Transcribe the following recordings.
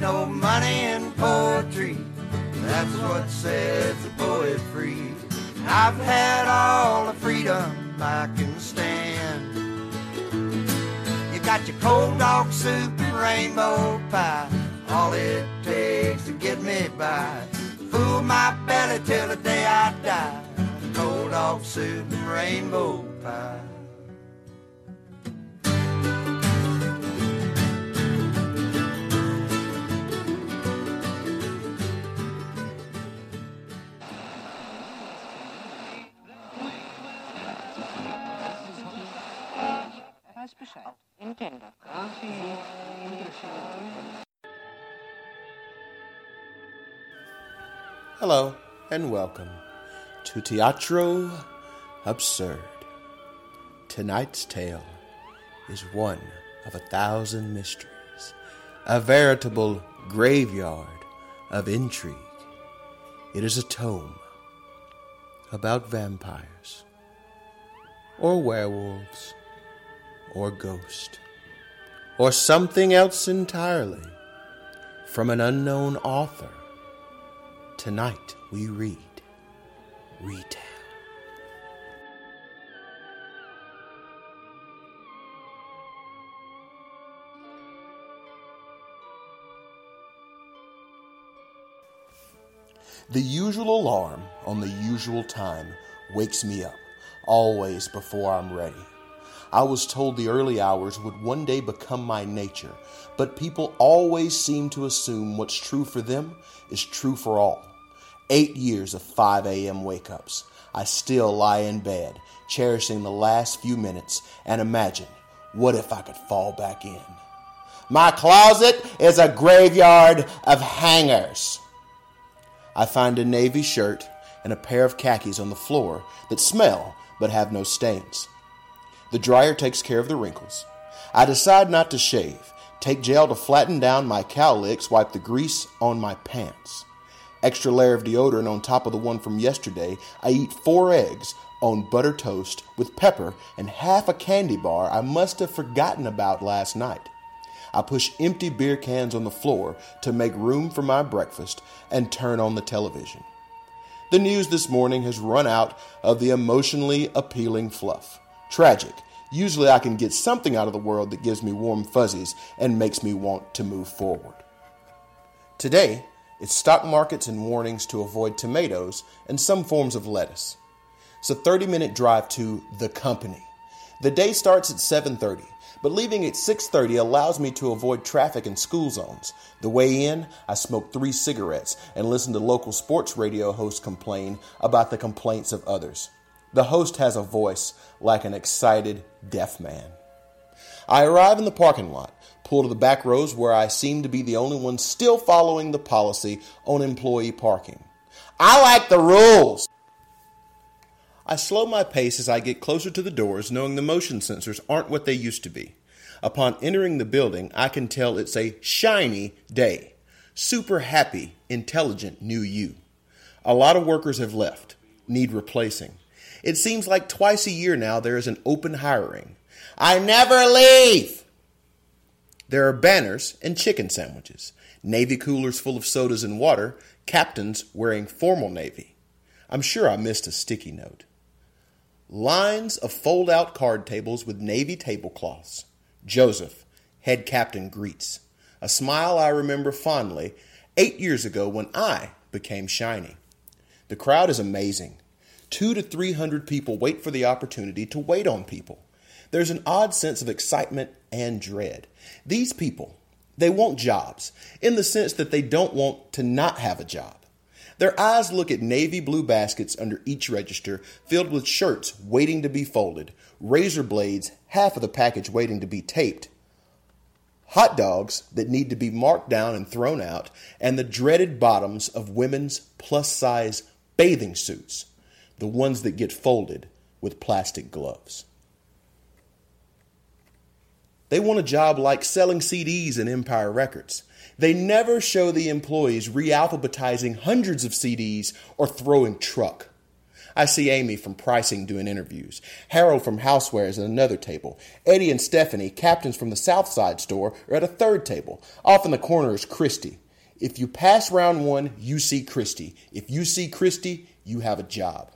no money in poetry. That's what sets a poet free. I've had all the freedom I can stand. You got your cold dog soup and rainbow pie. All it takes to get me by. Fool my belly till the day I die. Cold dog soup and rainbow pie. Weiß Bescheid. Intendo. Hello and welcome to Teatro Absurd. Tonight's tale is one of a thousand mysteries, a veritable graveyard of intrigue. It is a tome about vampires, or werewolves, or ghost, or something else entirely from an unknown author. Tonight we read Retail. The usual alarm on the usual time wakes me up, always before I'm ready. I was told the early hours would one day become my nature, but people always seem to assume what's true for them is true for all. Eight years of 5 a.m. wake ups. I still lie in bed, cherishing the last few minutes, and imagine what if I could fall back in? My closet is a graveyard of hangers. I find a navy shirt and a pair of khakis on the floor that smell but have no stains. The dryer takes care of the wrinkles. I decide not to shave, take gel to flatten down my cowlicks, wipe the grease on my pants. Extra layer of deodorant on top of the one from yesterday. I eat four eggs on butter toast with pepper and half a candy bar I must have forgotten about last night. I push empty beer cans on the floor to make room for my breakfast and turn on the television. The news this morning has run out of the emotionally appealing fluff. Tragic. Usually I can get something out of the world that gives me warm fuzzies and makes me want to move forward. Today, it's stock markets and warnings to avoid tomatoes and some forms of lettuce. It's a 30-minute drive to the company. The day starts at 7:30, but leaving at 6:30 allows me to avoid traffic and school zones. The way in, I smoke 3 cigarettes and listen to local sports radio hosts complain about the complaints of others. The host has a voice like an excited deaf man. I arrive in the parking lot, pull to the back rows where I seem to be the only one still following the policy on employee parking. I like the rules. I slow my pace as I get closer to the doors, knowing the motion sensors aren't what they used to be. Upon entering the building, I can tell it's a shiny day. Super happy, intelligent new you. A lot of workers have left, need replacing. It seems like twice a year now there is an open hiring. I never leave! There are banners and chicken sandwiches, navy coolers full of sodas and water, captains wearing formal navy. I'm sure I missed a sticky note. Lines of fold out card tables with navy tablecloths. Joseph, head captain, greets. A smile I remember fondly eight years ago when I became shiny. The crowd is amazing. Two to three hundred people wait for the opportunity to wait on people. There's an odd sense of excitement and dread. These people, they want jobs in the sense that they don't want to not have a job. Their eyes look at navy blue baskets under each register filled with shirts waiting to be folded, razor blades, half of the package waiting to be taped, hot dogs that need to be marked down and thrown out, and the dreaded bottoms of women's plus size bathing suits, the ones that get folded with plastic gloves. They want a job like selling CDs in Empire Records. They never show the employees realphabetizing hundreds of CDs or throwing truck. I see Amy from pricing doing interviews. Harold from housewares at another table. Eddie and Stephanie, captains from the South Side store, are at a third table. Off in the corner is Christy. If you pass round one, you see Christy. If you see Christy, you have a job.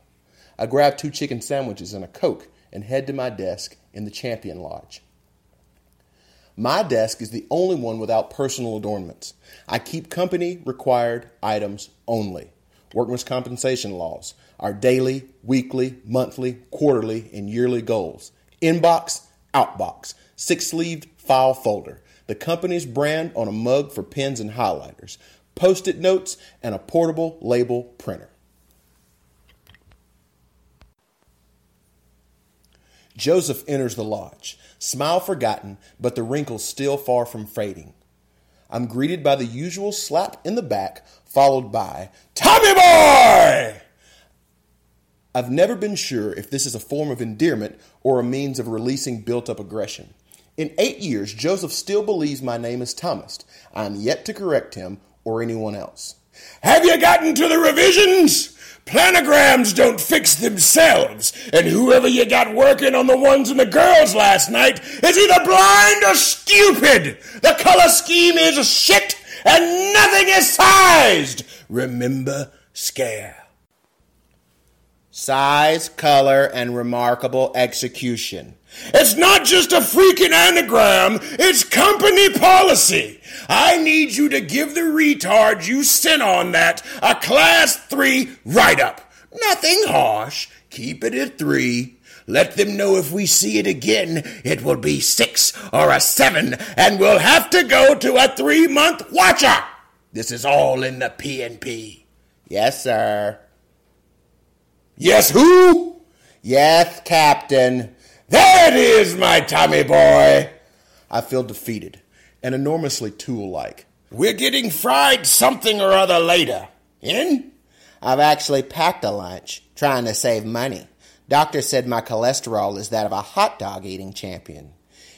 I grab two chicken sandwiches and a Coke and head to my desk in the Champion Lodge. My desk is the only one without personal adornments. I keep company required items only. Workman's compensation laws, our daily, weekly, monthly, quarterly, and yearly goals. Inbox, outbox, six sleeved file folder, the company's brand on a mug for pens and highlighters, post it notes, and a portable label printer. Joseph enters the lodge, smile forgotten, but the wrinkles still far from fading. I'm greeted by the usual slap in the back, followed by, Tommy Boy! I've never been sure if this is a form of endearment or a means of releasing built up aggression. In eight years, Joseph still believes my name is Thomas. I am yet to correct him or anyone else. Have you gotten to the revisions? Planograms don't fix themselves, and whoever you got working on the ones and the girls last night is either blind or stupid. The color scheme is shit, and nothing is sized. Remember, scare. Size, color, and remarkable execution. It's not just a freaking anagram, it's company policy. I need you to give the retard you sent on that a class three write up. Nothing harsh. Keep it at three. Let them know if we see it again, it will be six or a seven, and we'll have to go to a three month watcher. This is all in the P&P. Yes, sir. Yes, who? Yes, Captain. There it is, my Tommy boy. I feel defeated and enormously tool like. We're getting fried something or other later. In? I've actually packed a lunch, trying to save money. Doctor said my cholesterol is that of a hot dog eating champion.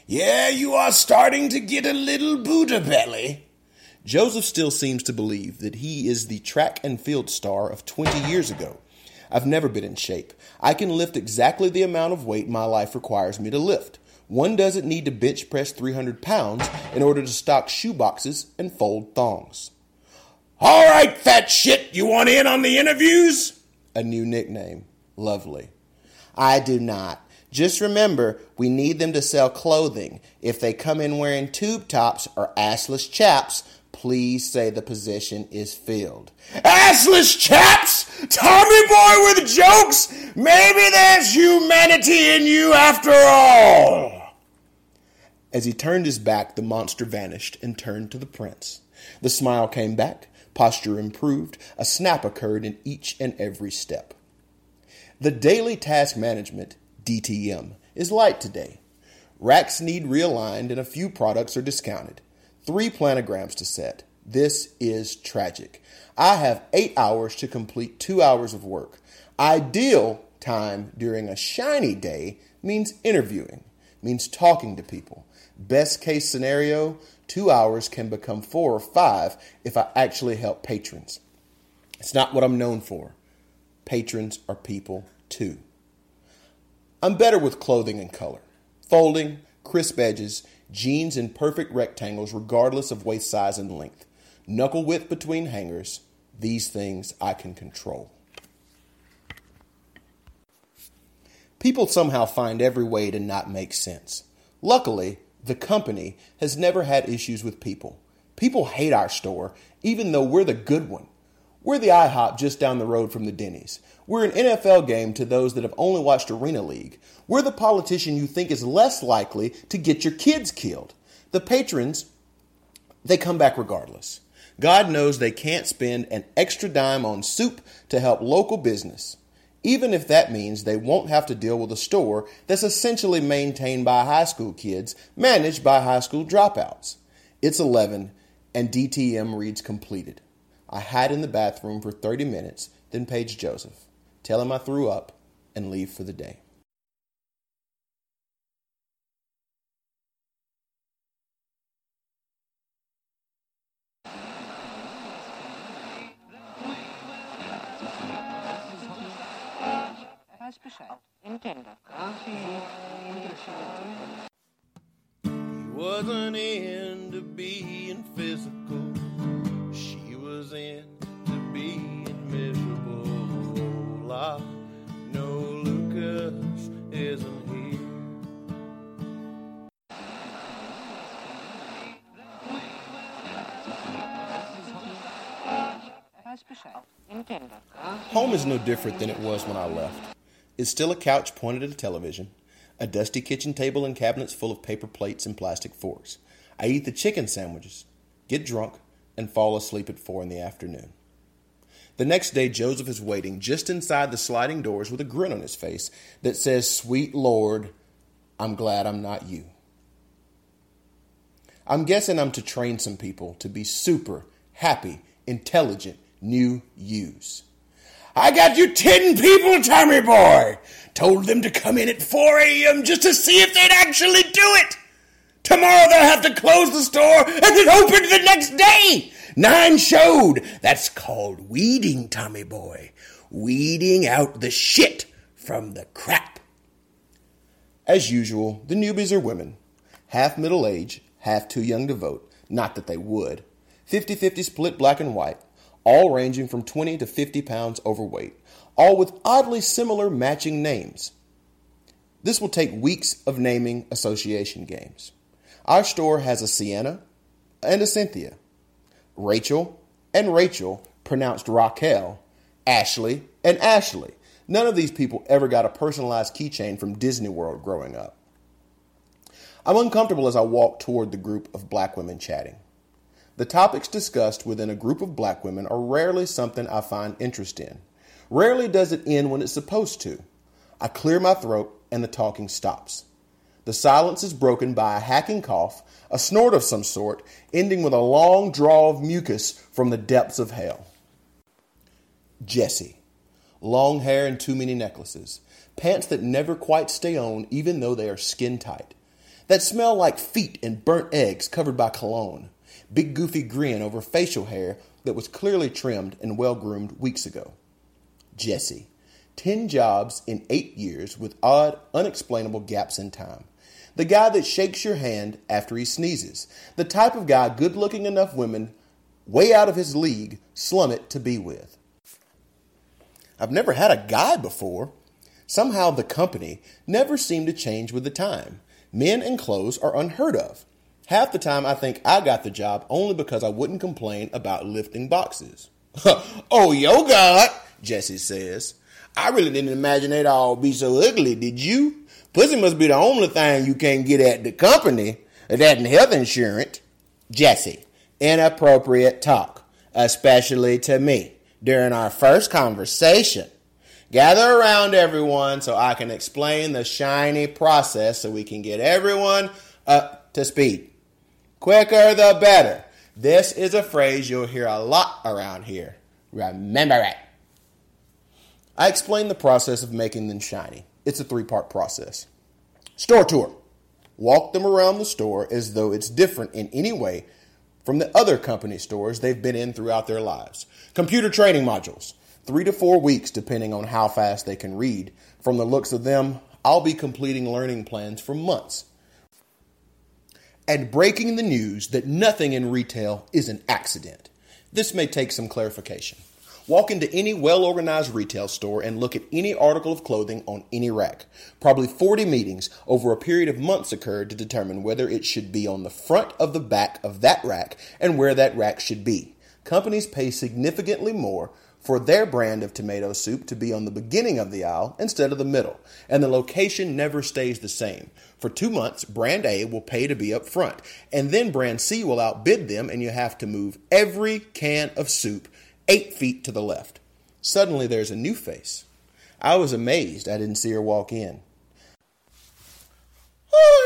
Yeah, you are starting to get a little Buddha belly. Joseph still seems to believe that he is the track and field star of 20 years ago I've never been in shape. I can lift exactly the amount of weight my life requires me to lift. One doesn't need to bench press 300 pounds in order to stock shoeboxes and fold thongs. All right, fat shit, you want in on the interviews? A new nickname. Lovely. I do not. Just remember, we need them to sell clothing. If they come in wearing tube tops or assless chaps, please say the position is filled. Assless chaps! Tommy boy with jokes! Maybe there's humanity in you after all! As he turned his back, the monster vanished and turned to the prince. The smile came back, posture improved, a snap occurred in each and every step. The daily task management, DTM, is light today. Racks need realigned and a few products are discounted three planograms to set. This is tragic. I have eight hours to complete two hours of work. Ideal time during a shiny day means interviewing, means talking to people. Best case scenario, two hours can become four or five if I actually help patrons. It's not what I'm known for. Patrons are people too. I'm better with clothing and color. Folding, crisp edges, jeans in perfect rectangles regardless of waist size and length, knuckle width between hangers. These things I can control. People somehow find every way to not make sense. Luckily, the company has never had issues with people. People hate our store, even though we're the good one. We're the IHOP just down the road from the Denny's. We're an NFL game to those that have only watched Arena League. We're the politician you think is less likely to get your kids killed. The patrons, they come back regardless. God knows they can't spend an extra dime on soup to help local business, even if that means they won't have to deal with a store that's essentially maintained by high school kids, managed by high school dropouts. It's 11, and DTM reads completed. I hide in the bathroom for 30 minutes, then page Joseph, tell him I threw up, and leave for the day. He wasn't into being physical. Was into being miserable. Know Lucas isn't. Home is no different than it was when I left. It's still a couch pointed at a television, a dusty kitchen table and cabinets full of paper plates and plastic forks. I eat the chicken sandwiches, get drunk, and fall asleep at four in the afternoon. The next day, Joseph is waiting just inside the sliding doors with a grin on his face that says, Sweet Lord, I'm glad I'm not you. I'm guessing I'm to train some people to be super, happy, intelligent, new yous. I got you ten people, Tommy boy. Told them to come in at 4 a.m. just to see if they'd actually do it. Tomorrow they'll have to close the store and then open the next day. Nine showed. That's called weeding, Tommy boy. Weeding out the shit from the crap. As usual, the newbies are women. Half middle age, half too young to vote. Not that they would. 50 50 split black and white, all ranging from 20 to 50 pounds overweight, all with oddly similar matching names. This will take weeks of naming association games. Our store has a Sienna and a Cynthia, Rachel and Rachel, pronounced Raquel, Ashley and Ashley. None of these people ever got a personalized keychain from Disney World growing up. I'm uncomfortable as I walk toward the group of black women chatting. The topics discussed within a group of black women are rarely something I find interest in. Rarely does it end when it's supposed to. I clear my throat and the talking stops. The silence is broken by a hacking cough, a snort of some sort, ending with a long draw of mucus from the depths of hell. Jessie. Long hair and too many necklaces. Pants that never quite stay on, even though they are skin tight. That smell like feet and burnt eggs covered by cologne. Big goofy grin over facial hair that was clearly trimmed and well groomed weeks ago. Jessie. Ten jobs in eight years with odd, unexplainable gaps in time. The guy that shakes your hand after he sneezes. The type of guy good looking enough women way out of his league slum it to be with. I've never had a guy before. Somehow the company never seemed to change with the time. Men and clothes are unheard of. Half the time I think I got the job only because I wouldn't complain about lifting boxes. oh, yo, God, Jesse says. I really didn't imagine they'd all be so ugly, did you? Pussy must be the only thing you can't get at the company, that and health insurance. Jesse, inappropriate talk, especially to me, during our first conversation. Gather around everyone so I can explain the shiny process so we can get everyone up to speed. Quicker the better. This is a phrase you'll hear a lot around here. Remember it. I explained the process of making them shiny. It's a three part process. Store tour. Walk them around the store as though it's different in any way from the other company stores they've been in throughout their lives. Computer training modules. Three to four weeks, depending on how fast they can read. From the looks of them, I'll be completing learning plans for months. And breaking the news that nothing in retail is an accident. This may take some clarification. Walk into any well organized retail store and look at any article of clothing on any rack. Probably 40 meetings over a period of months occurred to determine whether it should be on the front of the back of that rack and where that rack should be. Companies pay significantly more for their brand of tomato soup to be on the beginning of the aisle instead of the middle, and the location never stays the same. For two months, brand A will pay to be up front, and then brand C will outbid them, and you have to move every can of soup eight feet to the left. Suddenly, there's a new face. I was amazed I didn't see her walk in. Hi,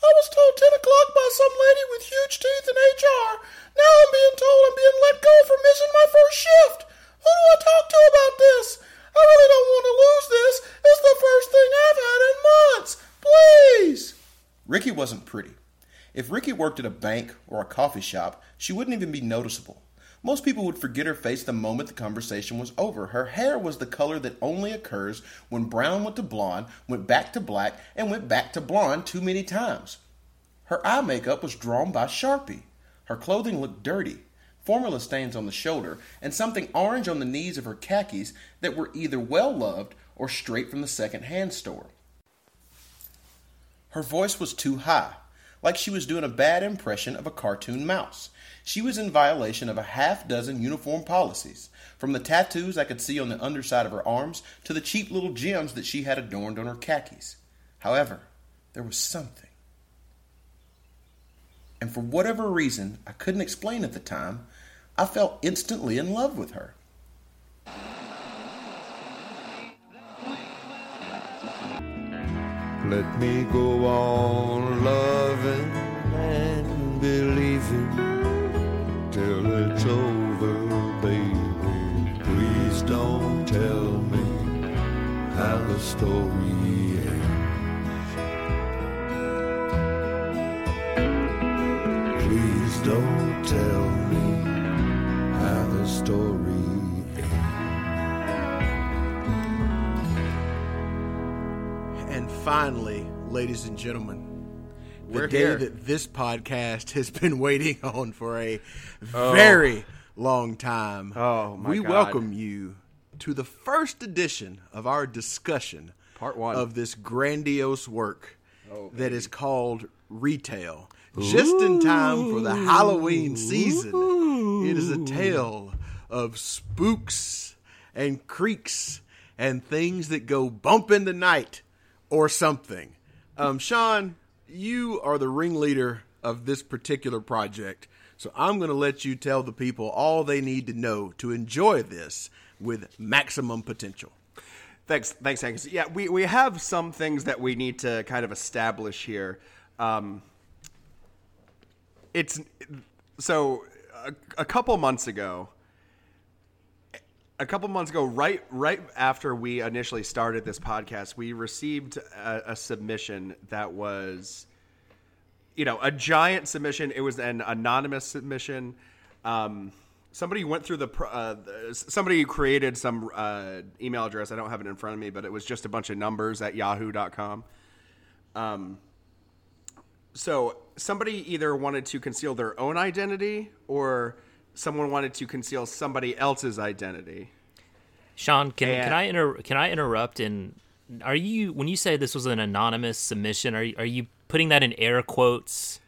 I was told 10 o'clock by some lady with huge teeth in HR. Now I'm being told I'm being let go for missing my first shift. Who do I talk to about this? I really don't want to lose this. It's the first thing I've had in months. Please. Ricky wasn't pretty. If Ricky worked at a bank or a coffee shop, she wouldn't even be noticeable. Most people would forget her face the moment the conversation was over. Her hair was the color that only occurs when brown went to blonde, went back to black, and went back to blonde too many times. Her eye makeup was drawn by Sharpie. Her clothing looked dirty, formula stains on the shoulder, and something orange on the knees of her khakis that were either well loved or straight from the second hand store. Her voice was too high, like she was doing a bad impression of a cartoon mouse. She was in violation of a half dozen uniform policies, from the tattoos I could see on the underside of her arms to the cheap little gems that she had adorned on her khakis. However, there was something. And for whatever reason I couldn't explain at the time, I fell instantly in love with her. Let me go on loving and believing till it's over, baby. Please don't tell me how the story finally, ladies and gentlemen, the We're day here. that this podcast has been waiting on for a oh. very long time. Oh, my we God. welcome you to the first edition of our discussion Part one. of this grandiose work oh, that is called Retail. Just in time for the Halloween season. It is a tale of spooks and creaks and things that go bump in the night or something. Um, Sean, you are the ringleader of this particular project, so I'm going to let you tell the people all they need to know to enjoy this with maximum potential. Thanks, thanks, Hank. Yeah, we, we have some things that we need to kind of establish here. Um, it's so a, a couple months ago. A couple months ago, right right after we initially started this podcast, we received a, a submission that was, you know, a giant submission. It was an anonymous submission. Um, somebody went through the, uh, somebody created some uh, email address. I don't have it in front of me, but it was just a bunch of numbers at yahoo.com. Um, so somebody either wanted to conceal their own identity or someone wanted to conceal somebody else's identity. Sean, can And- can I inter- can I interrupt? And are you when you say this was an anonymous submission? Are you, are you putting that in air quotes?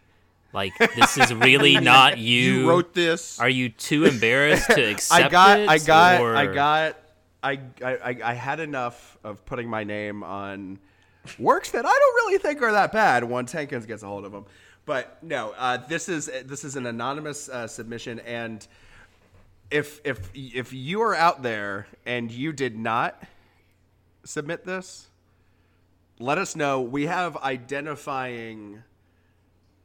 Like this is really not you. You wrote this. Are you too embarrassed to accept I got, it? I got, or- I got, I, I, I- I had enough of putting my name on works that I don't really think are that bad once Hankins gets a hold of them. But no, uh, this is this is an anonymous uh, submission, and if if if you are out there and you did not submit this, let us know. We have identifying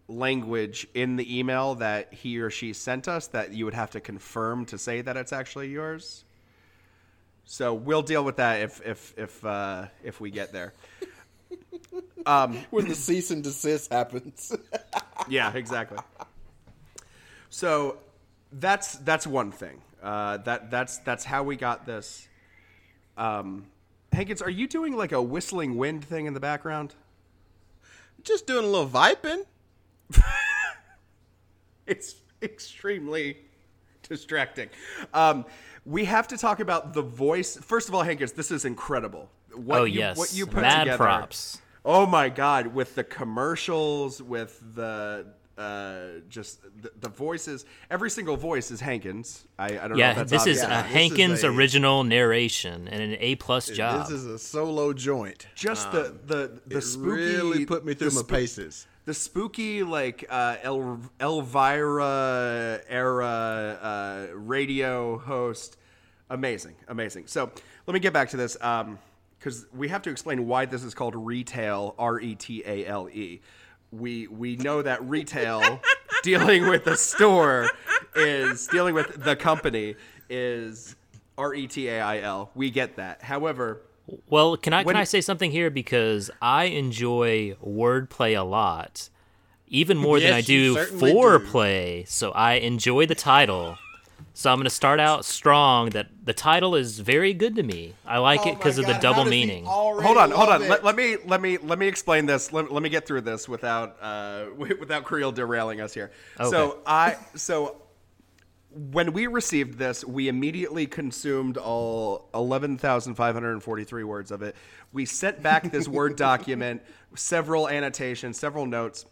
language in the email that he or she sent us that you would have to confirm to say that it's actually yours. So we'll deal with that if if if uh, if we get there. when the cease and desist happens. Yeah, exactly. So that's that's one thing. Uh, that that's that's how we got this. Um, Hankins, are you doing like a whistling wind thing in the background? Just doing a little viping. It's extremely distracting. Um, we have to talk about the voice. First of all, Hankins, this is incredible. What oh you, yes, what you put mad together. props. Oh my god, with the commercials, with the uh, just the, the voices. Every single voice is Hankins. I, I don't know. Yeah, if that's this obvious. is Yeah, a this is Hankins original narration and an A plus job. This is a solo joint. just the the the it spooky. really put me through the my spoo- paces. The spooky like uh, El, Elvira era uh, radio host, amazing, amazing. So let me get back to this because we have to explain why this is called retail. R e t a l e. We we know that retail dealing with the store is dealing with the company is R e t a i l. We get that. However. Well, can I When- can I say something here because I enjoy wordplay a lot, even more than I do certainly do. foreplay. So I enjoy the title, So I'm going to start out strong. That the title is very good to me. I like Oh it because of the double meaning. hold on, hold on. Let, let me let me let me explain this. Let, let me get through this without uh without Creel derailing us here. Okay. So I so when we received this, we immediately consumed all 11,543 words of it. We sent back this Word document, several annotations, several notes.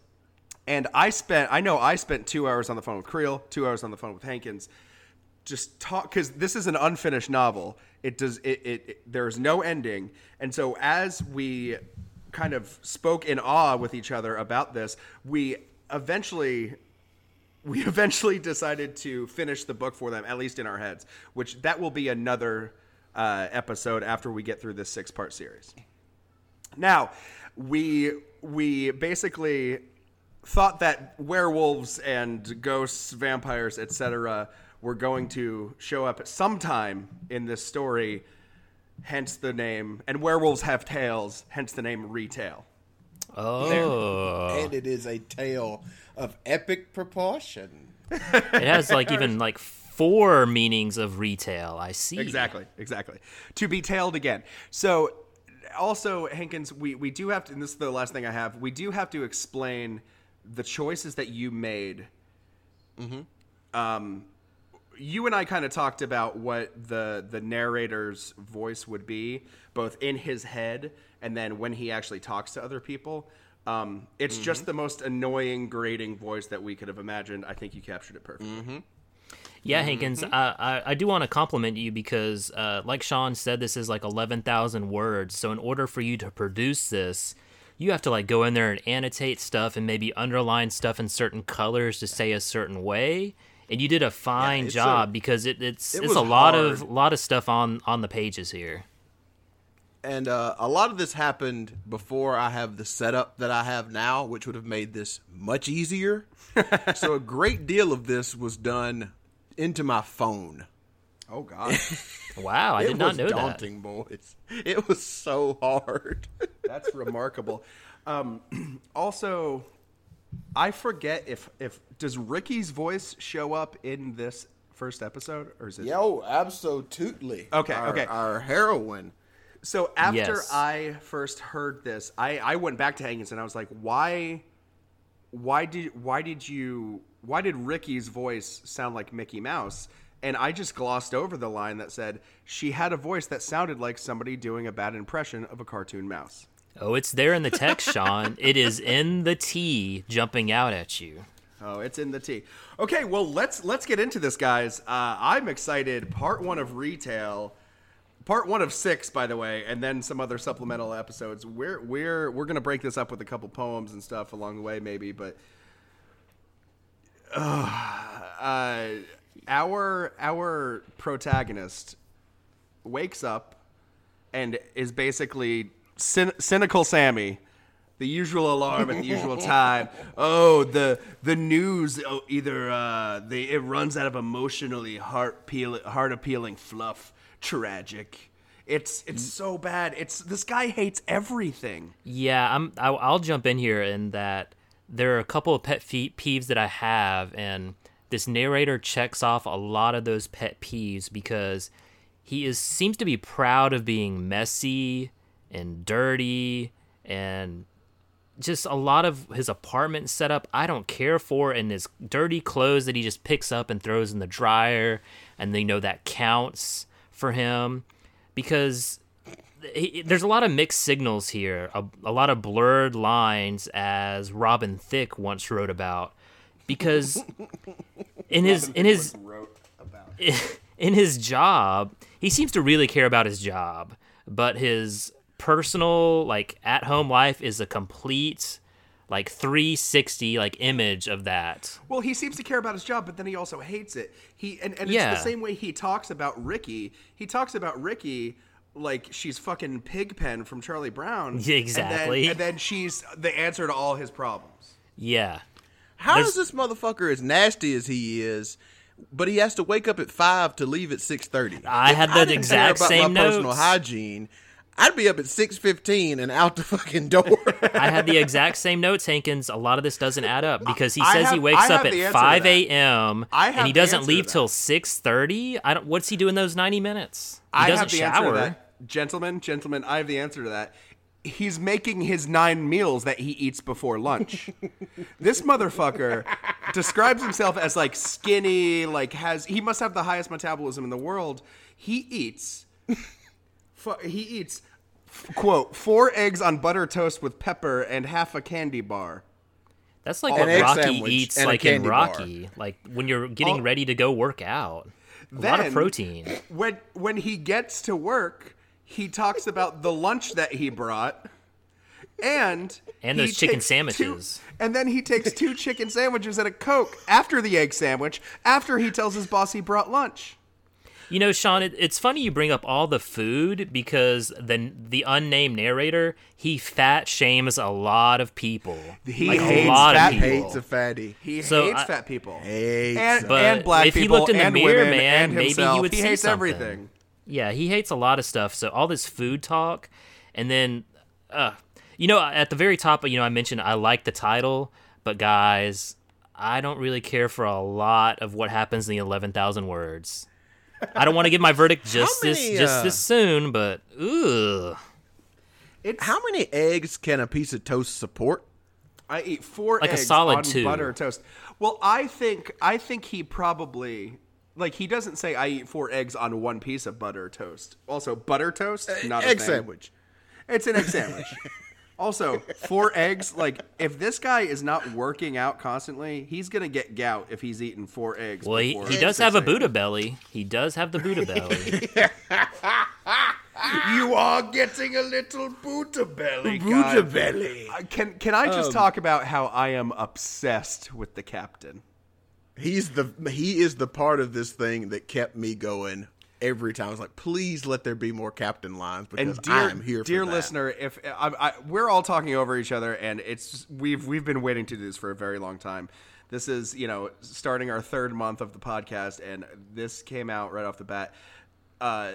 And I spent, I know I spent two hours on the phone with Creel, two hours on the phone with Hankins, just talk because this is an unfinished novel. It does it, it, it there's no ending, and so as we kind of spoke in awe with each other about this, we eventually we eventually decided to finish the book for them, at least in our heads. Which that will be another uh, episode after we get through this six part series. Now, we we basically thought that werewolves and ghosts, vampires, etc., were going to show up sometime in this story. Hence the name, and werewolves have tails. Hence the name retail. Oh, And it is a tale of epic proportion. it has like even like four meanings of retail. I see. Exactly, exactly. To be tailed again. So, also, Hankins, we, we do have to, and this is the last thing I have, we do have to explain the choices that you made. Hmm. Um, you and I kind of talked about what the the narrator's voice would be, both in his head and then when he actually talks to other people. Um, it's just the most annoying, grating voice that we could have imagined. I think you captured it perfectly. Yeah, Hankins, I, I, I do want to compliment you because, uh, like Sean said, this is like 11,000 words. So, in order for you to produce this, you have to like go in there and annotate stuff and maybe underline stuff in certain colors to say a certain way. And you did a fine it's job a- because it, it's it it's a lot of lot of stuff on on the pages here. And uh, a lot of this happened before I have the setup that I have now, which would have made this much easier. so a great deal of this was done into my phone. Oh God, Wow, I did not was know that. daunting, boys. It was so hard. that's remarkable. Um, also, I forget if if does Ricky's voice show up in this first episode or is it? Yo, absolutely. Okay, Our- okay. Our heroine. So after Yes. I first heard this, I, I went back to Hankins and I was like, why, why did why did you why did Ricky's voice sound like Mickey Mouse? And I just glossed over the line that said she had a voice that sounded like somebody doing a bad impression of a cartoon mouse. Oh, it's there in the text, Sean. it is in the T jumping out at you. Oh, it's in the T. Okay, well let's let's get into this, guys. Uh, I'm excited. Part one of retail, part one of six, by the way, and then some other supplemental episodes. We're we're we're gonna break this up with a couple poems and stuff along the way, maybe. But uh, our our protagonist wakes up and is basically cyn- cynical Sammy. The usual alarm at the usual time. Oh, the the news oh, either uh, they it runs out of emotionally heart peel, heart appealing fluff. Tragic. It's it's so bad. It's this guy hates everything. Yeah, I'm. I'll, I'll jump in here in that there are a couple of pet peeves that I have, and this narrator checks off a lot of those pet peeves because he is seems to be proud of being messy and dirty and just a lot of his apartment setup I don't care for and his dirty clothes that he just picks up and throws in the dryer and they know that counts for him. Because he- there's a lot of mixed signals here a, a lot of blurred lines as Robin Thicke once wrote about. Because in his in his in his job, he seems to really care about his job, but his personal like at home life is a complete like 360 like image of that. Well, he seems to care about his job, but then he also hates it. He and, and it's Yeah. the same way he talks about Ricky. He talks about Ricky like she's fucking Pigpen from Charlie Brown. Yeah, exactly. And then, and then she's the answer to all his problems. Yeah. How There's- does this motherfucker, as nasty as he is, but he has to wake up at five to leave at six thirty? I had the exact about same my personal hygiene. I'd be up at six fifteen and out the fucking door. I had the exact same notes, Hankins. A lot of this doesn't add up because he I says he wakes up at five a.m. I and have he doesn't leave till six thirty. I don't. What's he doing those ninety minutes? He I doesn't have the shower. answer to that. Gentlemen, gentlemen, I have the answer to that. He's making his nine meals that he eats before lunch. this motherfucker describes himself as like skinny, like has he must have the highest metabolism in the world. He eats fu- he eats quote four eggs on butter toast with pepper and half a candy bar. That's like An what egg Rocky sandwich eats, and like in candy bar. Rocky, like when you're getting Oh. ready to go work out. A lot of protein. when when he gets to work, he talks about the lunch that he brought, and And those chicken sandwiches. two- and then he takes two chicken sandwiches and a coke after the egg sandwich. After he tells his boss he brought lunch. You know, Sean, it, it's funny you bring up all the food because the the unnamed narrator he fat shames a lot of people. He like hates a lot fat of people. Hates a fatty. He So hates I- fat people Hates and, But and black if he people looked in the and mirror, women man, and maybe he himself. would see hates something. everything. Yeah, he hates a lot of stuff. So all this food talk, and then, uh, you know, at the very top, you know, I mentioned I like the title, but guys, I don't really care for a lot of what happens in the eleven thousand words. I don't want to give my verdict just many, this just uh, this soon, but ugh. It's How many eggs can a piece of toast support? I eat four Like a eggs solid on two. butter toast. Well, I think I think he probably like he doesn't say I eat four eggs on one piece of butter toast. Also, butter toast, not a Egg thing. sandwich. It's an egg sandwich. also, four eggs. Like if this guy is not working out constantly, he's gonna get gout if he's eating four eggs. Well, he, he does have a a.m. Buddha belly. He does have the Buddha belly. You are getting a little Buddha belly. Buddha belly. Uh, Can can I Um, just talk about how I am obsessed with the captain? He's the he is the part of this thing that kept me going every time. I was like, please let there be more captain lines because dear, I'm here. dear listener, if I, I, we're all talking over each other, and it's we've we've been waiting to do this for a very long time. This is you know starting our third month of the podcast, and this came out right off the bat. Uh,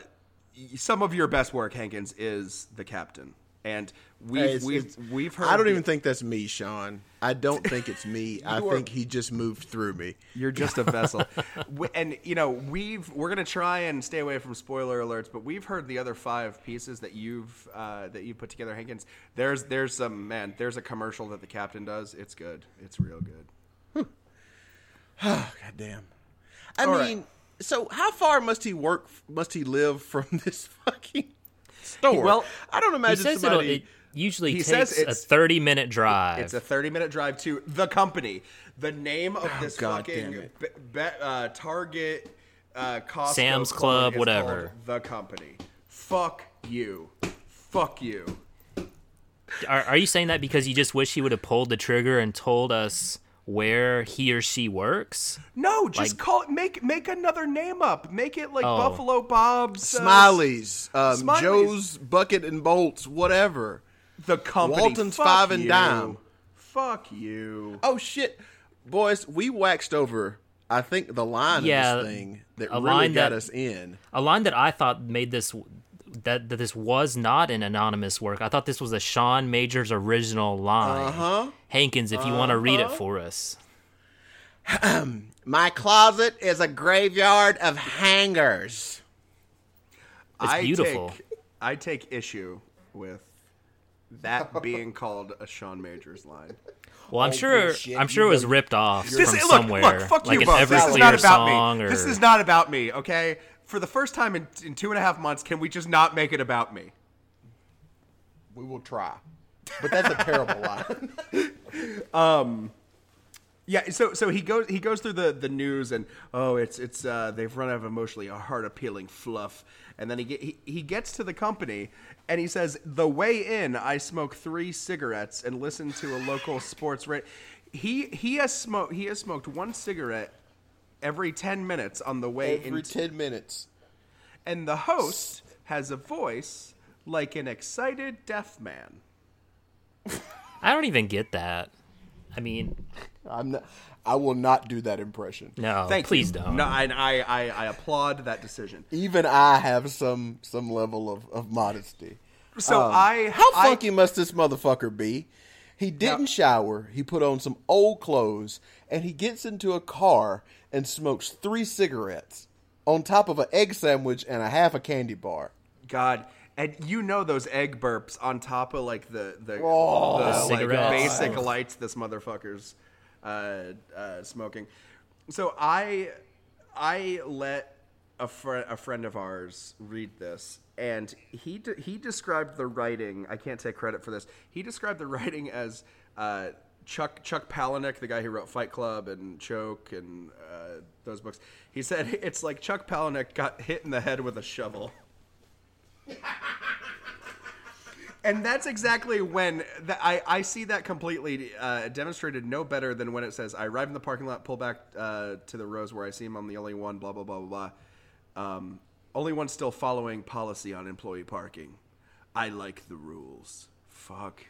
some of your best work, Hankins, is the captain, and we've Hey, it's- we've it's- we've heard. I don't even think that's me, Sean. I don't think it's me. I are- think he just moved through me. You're just a vessel, We- and you know we've we're gonna try and stay away from spoiler alerts, but we've heard the other five pieces that you've uh, that you've put together, Hankins. There's there's some man. There's a commercial that the captain does. It's good. It's real good. God damn. I All mean, right. so how far must he work? Must he live from this fucking store? Well, I don't imagine somebody. it usually He takes says a thirty minute drive. It's a 30 minute drive to the company. The name of this Oh, God fucking damn it. be, be, uh, Target, uh, Costco, Sam's Club, whatever. The company. Fuck you. Fuck you. Are, are you saying that because you just wish he would have pulled the trigger and told us where he or she works? No, just Like- call it. Make make another name up. Make it like Oh. Buffalo Bob's uh, Smileys, um, Smileys. Joe's bucket and bolts, whatever. The company. Walton's Fuck Five and you. Dime. Fuck you. Oh shit, boys, we waxed over. I think the line Yeah, of this thing that a really line got that- us in. A line that I thought made this that that this was not an anonymous work. I thought this was a Sean Majors original line. Uh-huh. Hankins, if you want to read it for us. My closet is a graveyard of hangers. It's I beautiful. Take, I take issue with that being called a Sean Majors line. Well, I'm sure bullshit. I'm sure it was ripped off This from look, somewhere, look, fuck like you an both. This is not about song me. or This is not about me. Okay. For the first time in, in two and a half months, can we just not make it about me? We will try, but that's a terrible line. um, Yeah, so so he goes he goes through the, the news and oh it's it's uh, they've run out of emotionally a heart appealing fluff and then he, get, he he gets to the company and he says the way in I smoke three cigarettes and listen to a local sports radio. He he has smoked he has smoked one cigarette every ten minutes on the way Every in, ten minutes. and the host has a voice like an excited deaf man. I don't even get that. I mean, I'm not. I will not do that impression. no, Thank please you. don't. No, I, I I I applaud that decision. Even I have some some level of, of modesty. So Um, I how I- funky must this motherfucker be? He didn't shower. He put on some old clothes, and he gets into a car and smokes three cigarettes on top of an egg sandwich and a half a candy bar. God, and you know those egg burps on top of like the the, Oh, the, The like basic lights this motherfucker's uh, uh, smoking. So I I let a friend a friend of ours read this, and he de- he described the writing. I can't take credit for this. He described the writing as. Uh, Chuck Chuck Palahniuk, the guy who wrote Fight Club and Choke and uh, those books, he said it's like Chuck Palahniuk got hit in the head with a shovel. And that's exactly when the, I, I see that completely uh, demonstrated no better than when it says, I arrive in the parking lot, pull back uh, to the rows where I see him, I'm the only one, blah, blah, blah, blah, blah. Um, only one still following policy on employee parking. I like the rules. Fuck.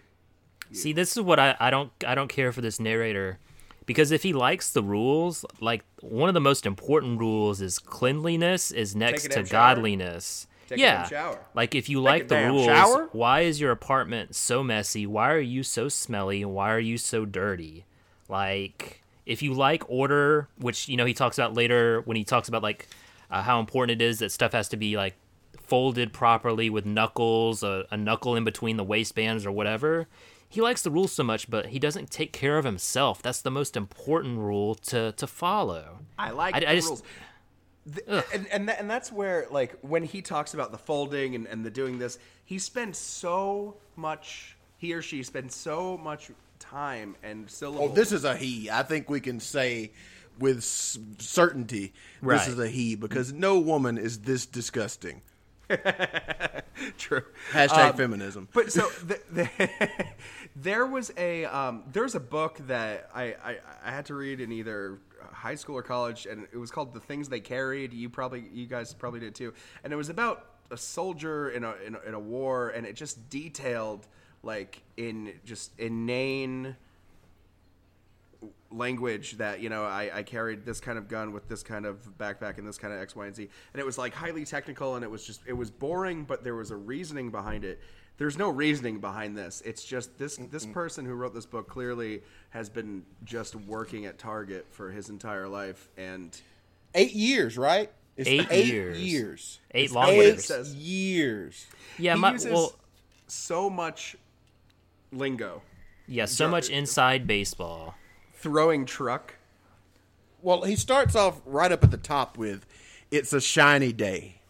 See, this is what I, I don't I don't care for this narrator because if he likes the rules, like one of the most important rules is cleanliness is next to godliness. Take yeah. Like if you a like the rules, shower. why is your apartment so messy? Why are you so smelly? Why are you so dirty? Like if you like order, which you know he talks about later when he talks about like uh, how important it is that stuff has to be like folded properly with knuckles, a, a knuckle in between the waistbands or whatever. He likes the rules so much, but he doesn't take care of himself. That's the most important rule to to follow. I like I- the I just- rules. The- and and, tha- and that's where like when he talks about the folding and, and the doing this, he spends so much. He or she spends so much time and syllables. Oh, this is a he. I think we can say with s- certainty Right. this is a he because no woman is this disgusting. true. Hashtag Um, feminism. But so the, the, there was a um, there's a book that I, I I had to read in either high school or college, and it was called "The Things They Carried." You probably you guys probably did too, and it was about a soldier in a in a, in a war, and it just detailed like in just inane language that you know I, I carried this kind of gun with this kind of backpack and this kind of X, Y, and Z, and it was like highly technical and it was just it was boring, but there was a reasoning behind it. There's no reasoning behind this. It's just this this person who wrote this book clearly has been just working at Target for his entire life, and Eight years, right? It's Eight eight years. years. Eight It's long eight years. says. years. Yeah, he my, uses well, so much lingo. yeah, so much inside baseball. Throwing truck. Well, he starts off right up at the top with "It's a shiny day,"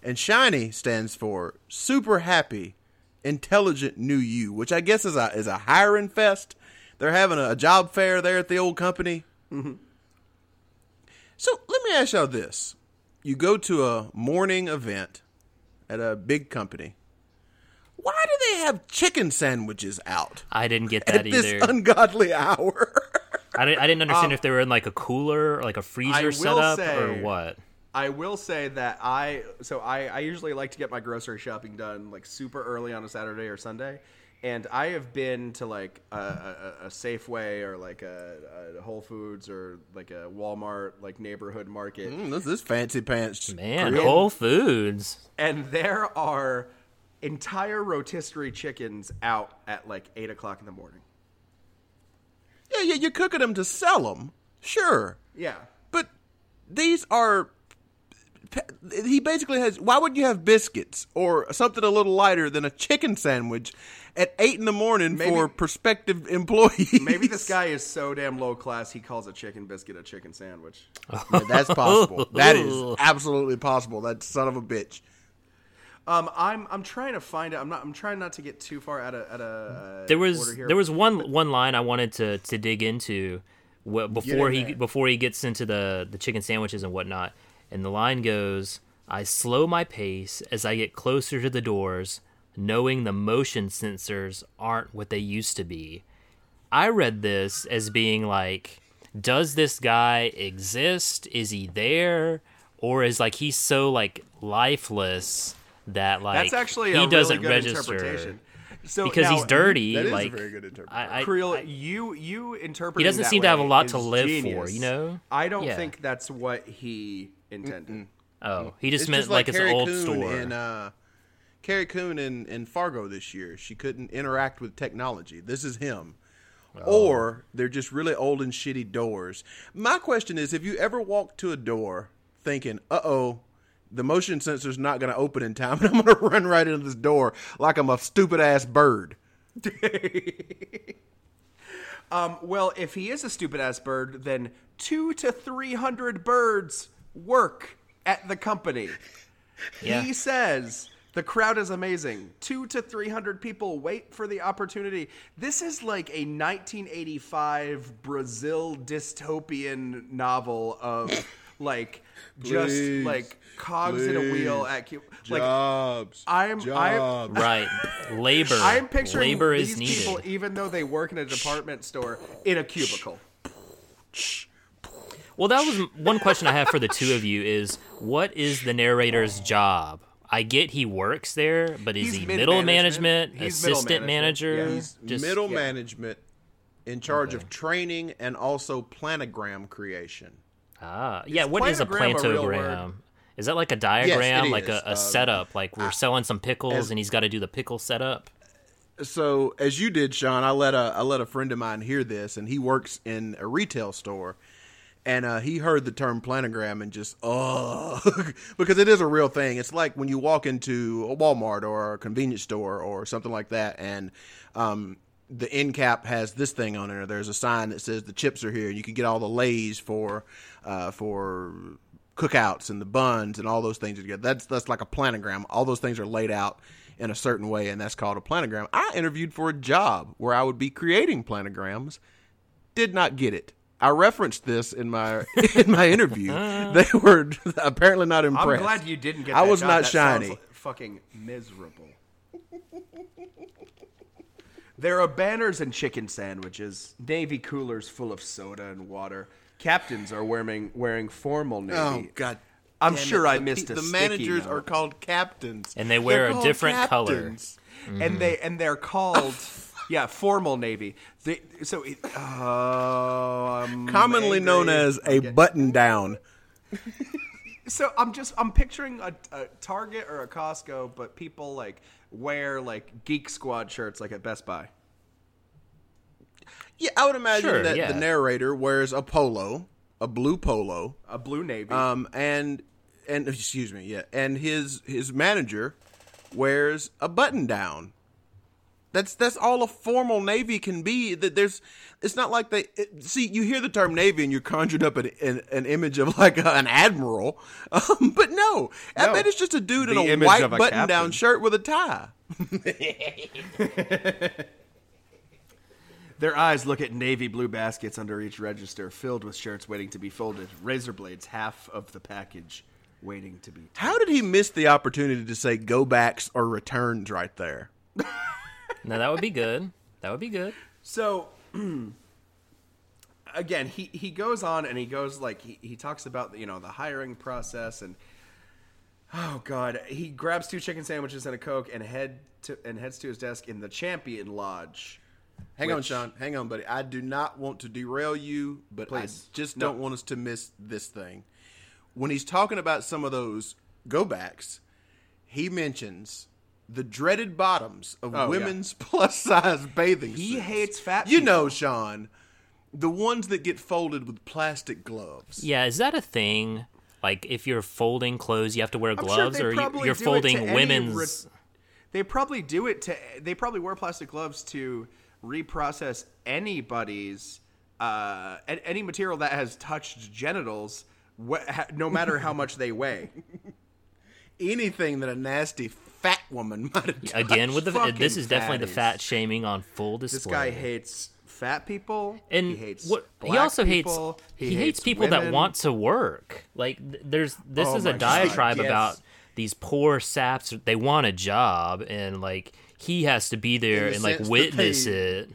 and "shiny" stands for super happy, intelligent new you, which I guess is a is a hiring fest. They're having a, a job fair there at the old company. Mm-hmm. So let me ask y'all this: You go to a morning event at a big company. Why do they have chicken sandwiches out I didn't get at that this either. ungodly hour? I didn't, I didn't understand if they were in like a cooler or like a freezer setup say- or what. I will say that I so I, I usually like to get my grocery shopping done like super early on a Saturday or Sunday, and I have been to like a, a, a Safeway or like a, a Whole Foods or like a Walmart like neighborhood market, Mm, this is fancy pants. Man, grill. Whole Foods. and there are entire rotisserie chickens out at like eight o'clock in the morning. Yeah, yeah, you're cooking them to sell them, sure. Yeah, But these are. He basically has. Why would you have biscuits or something a little lighter than a chicken sandwich at eight in the morning Maybe- for prospective employees? maybe this guy is so damn low class he calls a chicken biscuit a chicken sandwich. Yeah, that's possible. that is absolutely possible. That son of a bitch. Um, I'm I'm trying to find it. I'm not. I'm trying not to get too far out of at a. Uh, There was here. there was one one line I wanted to to dig into before he there. before he gets into the the chicken sandwiches and whatnot. And the line goes, "I slow my pace as I get closer to the doors, knowing the motion sensors aren't what they used to be." I read this as being like, does this guy exist? Is he there? Or is like he's so like lifeless that like That's actually he a doesn't really good register interpretation. So because now, he's dirty. That is a like very good interpretation. I, I, Creel, I- you you interpret. He doesn't seem to have a lot to live for, you know? I don't Yeah. think that's what he intended. oh, he just It's meant just like, it's an old Coon store. in uh, Carrie Coon in, in Fargo this year. She couldn't interact with technology. This is him. Or they're just really old and shitty doors. My question is have you ever walked to a door thinking, uh oh, the motion sensor's not going to open in time and I'm going to run right into this door like I'm a stupid ass bird? Um, well, if he is a stupid ass bird, then two to three hundred birds work at the company. Yeah. He says the crowd is amazing. Two to three hundred people wait for the opportunity. This is like a 1985 Brazil dystopian novel of like just Please, like cogs in a wheel at Cu- like Jobs. I'm- I'm- jobs. Right. Labor. I'm picturing labor these is needed. people, even though they work in a department store, in a cubicle. Well, that was one question I have for the two of you is what is the narrator's job? I get he works there, but is He's he middle management. management, He's middle assistant management. manager? Yeah, He's Just- middle yeah. management in charge of training and also planogram creation. Ah, yeah. What is a plantogram? Is that like a diagram, like is. a, a Um, setup? Like we're selling some pickles, as- and he's got to do the pickle setup. So as you did, Sean, I let a I let a friend of mine hear this, and he works in a retail store, and uh, he heard the term planogram and just oh, because it is a real thing. It's like when you walk into a Walmart or a convenience store or something like that, and um, the end cap has this thing on it, or there's a sign that says the chips are here, and you can get all the lays for uh, for cookouts and the buns and all those things together. That's that's like a planogram. All those things are laid out in a certain way, and that's called a planogram. I interviewed for a job where I would be creating planograms. Did not get it. I referenced this in my in my interview. they were apparently not impressed. I'm glad you didn't get. I was job. not That shiny. like fucking miserable. There are banners and chicken sandwiches, navy coolers full of soda and water. Captains are wearing wearing formal oh, navy. Oh God! I'm damn sure it. I The missed pe- a The sticky managers note. are called captains, And they wear They're a called different color. captains. and they mm-hmm. and they're called yeah formal navy. They, so it, oh, I'm commonly known as a button down. So I'm just I'm picturing a, a Target or a Costco, but people like wear like Geek Squad shirts like at Best Buy. Yeah, I would imagine Sure, that yeah. the narrator wears a polo, a blue polo, A blue navy. um, and and excuse me, yeah, and his his manager wears a button down. That's that's all a formal navy can be. That there's, it's not like they it, see. You hear the term navy and you're conjured up an an, an image of like a, an admiral, um, but no, I No. bet it's just a dude in a white a button down shirt with a tie. Their eyes look at navy blue baskets under each register, filled with shirts waiting to be folded. Razor blades, half of the package, waiting to be. How did he miss the opportunity to say go backs or returns right there? No, that would be good. That would be good. So again, he he goes on and he goes like he, he talks about you know the hiring process and oh god, he grabs two chicken sandwiches and a coke and head to and heads to his desk in the Champion Lodge. Hang on, Sean. Hang on, buddy. I do not want to derail you, but Please. I just No. don't want us to miss this thing. When he's talking about some of those go backs, he mentions the dreaded bottoms of Oh, yeah. women's plus size bathing suits. He suits. hates fat You people. know, Sean, the ones that get folded with plastic gloves. Yeah, is that a thing? Like if you're folding clothes, you have to wear I'm sure gloves, or you- probably you're do it to folding women's. re- they probably do it to. They probably wear plastic gloves to reprocess anybody's uh, any material that has touched genitals, wh- no matter how much they weigh. Anything that a nasty fat woman might have done. Again, with the this is definitely the fat shaming on full display. This guy hates fat people. and he hates what he black also people, hates he, hates people that want to work like there's this Oh is my a God, diatribe yes. about these poor saps they want a job and like he has to be there the and like witness they- it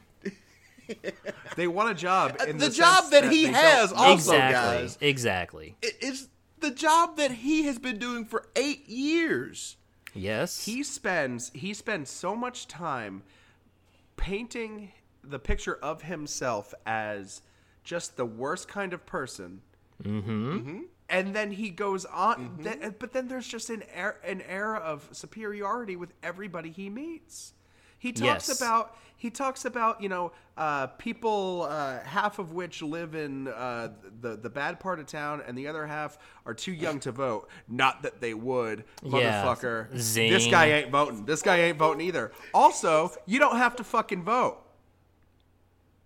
They want a job. Uh, in the the, job sense that he has also, exactly guys. exactly It- It's the job that he has been doing for eight years. Yes he spends he spends so much time painting the picture of himself as just the worst kind of person. Mm-hmm. and then he goes on. th- but then there's just an air, an era of superiority with everybody he meets. He talks Yes. about he talks about you know uh, people uh, half of which live in uh, the the bad part of town and the other half are too young to vote. Not that they would, Yeah. motherfucker. This guy ain't voting. This guy ain't voting either. Also, you don't have to fucking vote.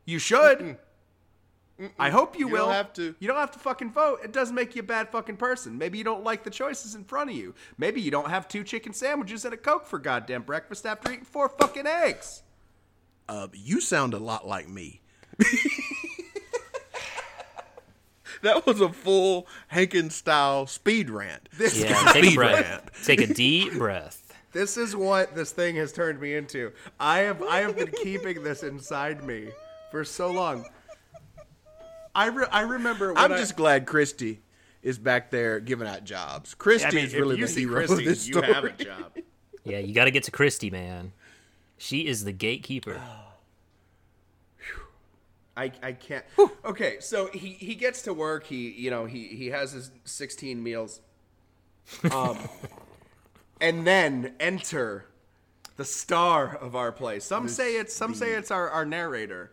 You should. I hope you, You will. don't have to. You don't have to fucking vote. It doesn't make you a bad fucking person. Maybe you don't like the choices in front of you. Maybe you don't have two chicken sandwiches and a Coke for goddamn breakfast after eating four fucking eggs. Uh, you sound a lot like me. that was a full Hankin style speed rant. This, Yeah, take a breath. rant. Take a deep breath. this is what this thing has turned me into. I have I have been keeping this inside me for so long. I, re- I remember when I'm I- just glad Christy is back there giving out jobs. Christy I mean, is really the see hero Christy, of this you have a job. Yeah, you got to get to Christy, man. She is the gatekeeper. I, I can't. Okay, so he, he gets to work. He you know he he has his sixteen meals, um, and then enter the star of our play. Some say it's some say it's our, our narrator,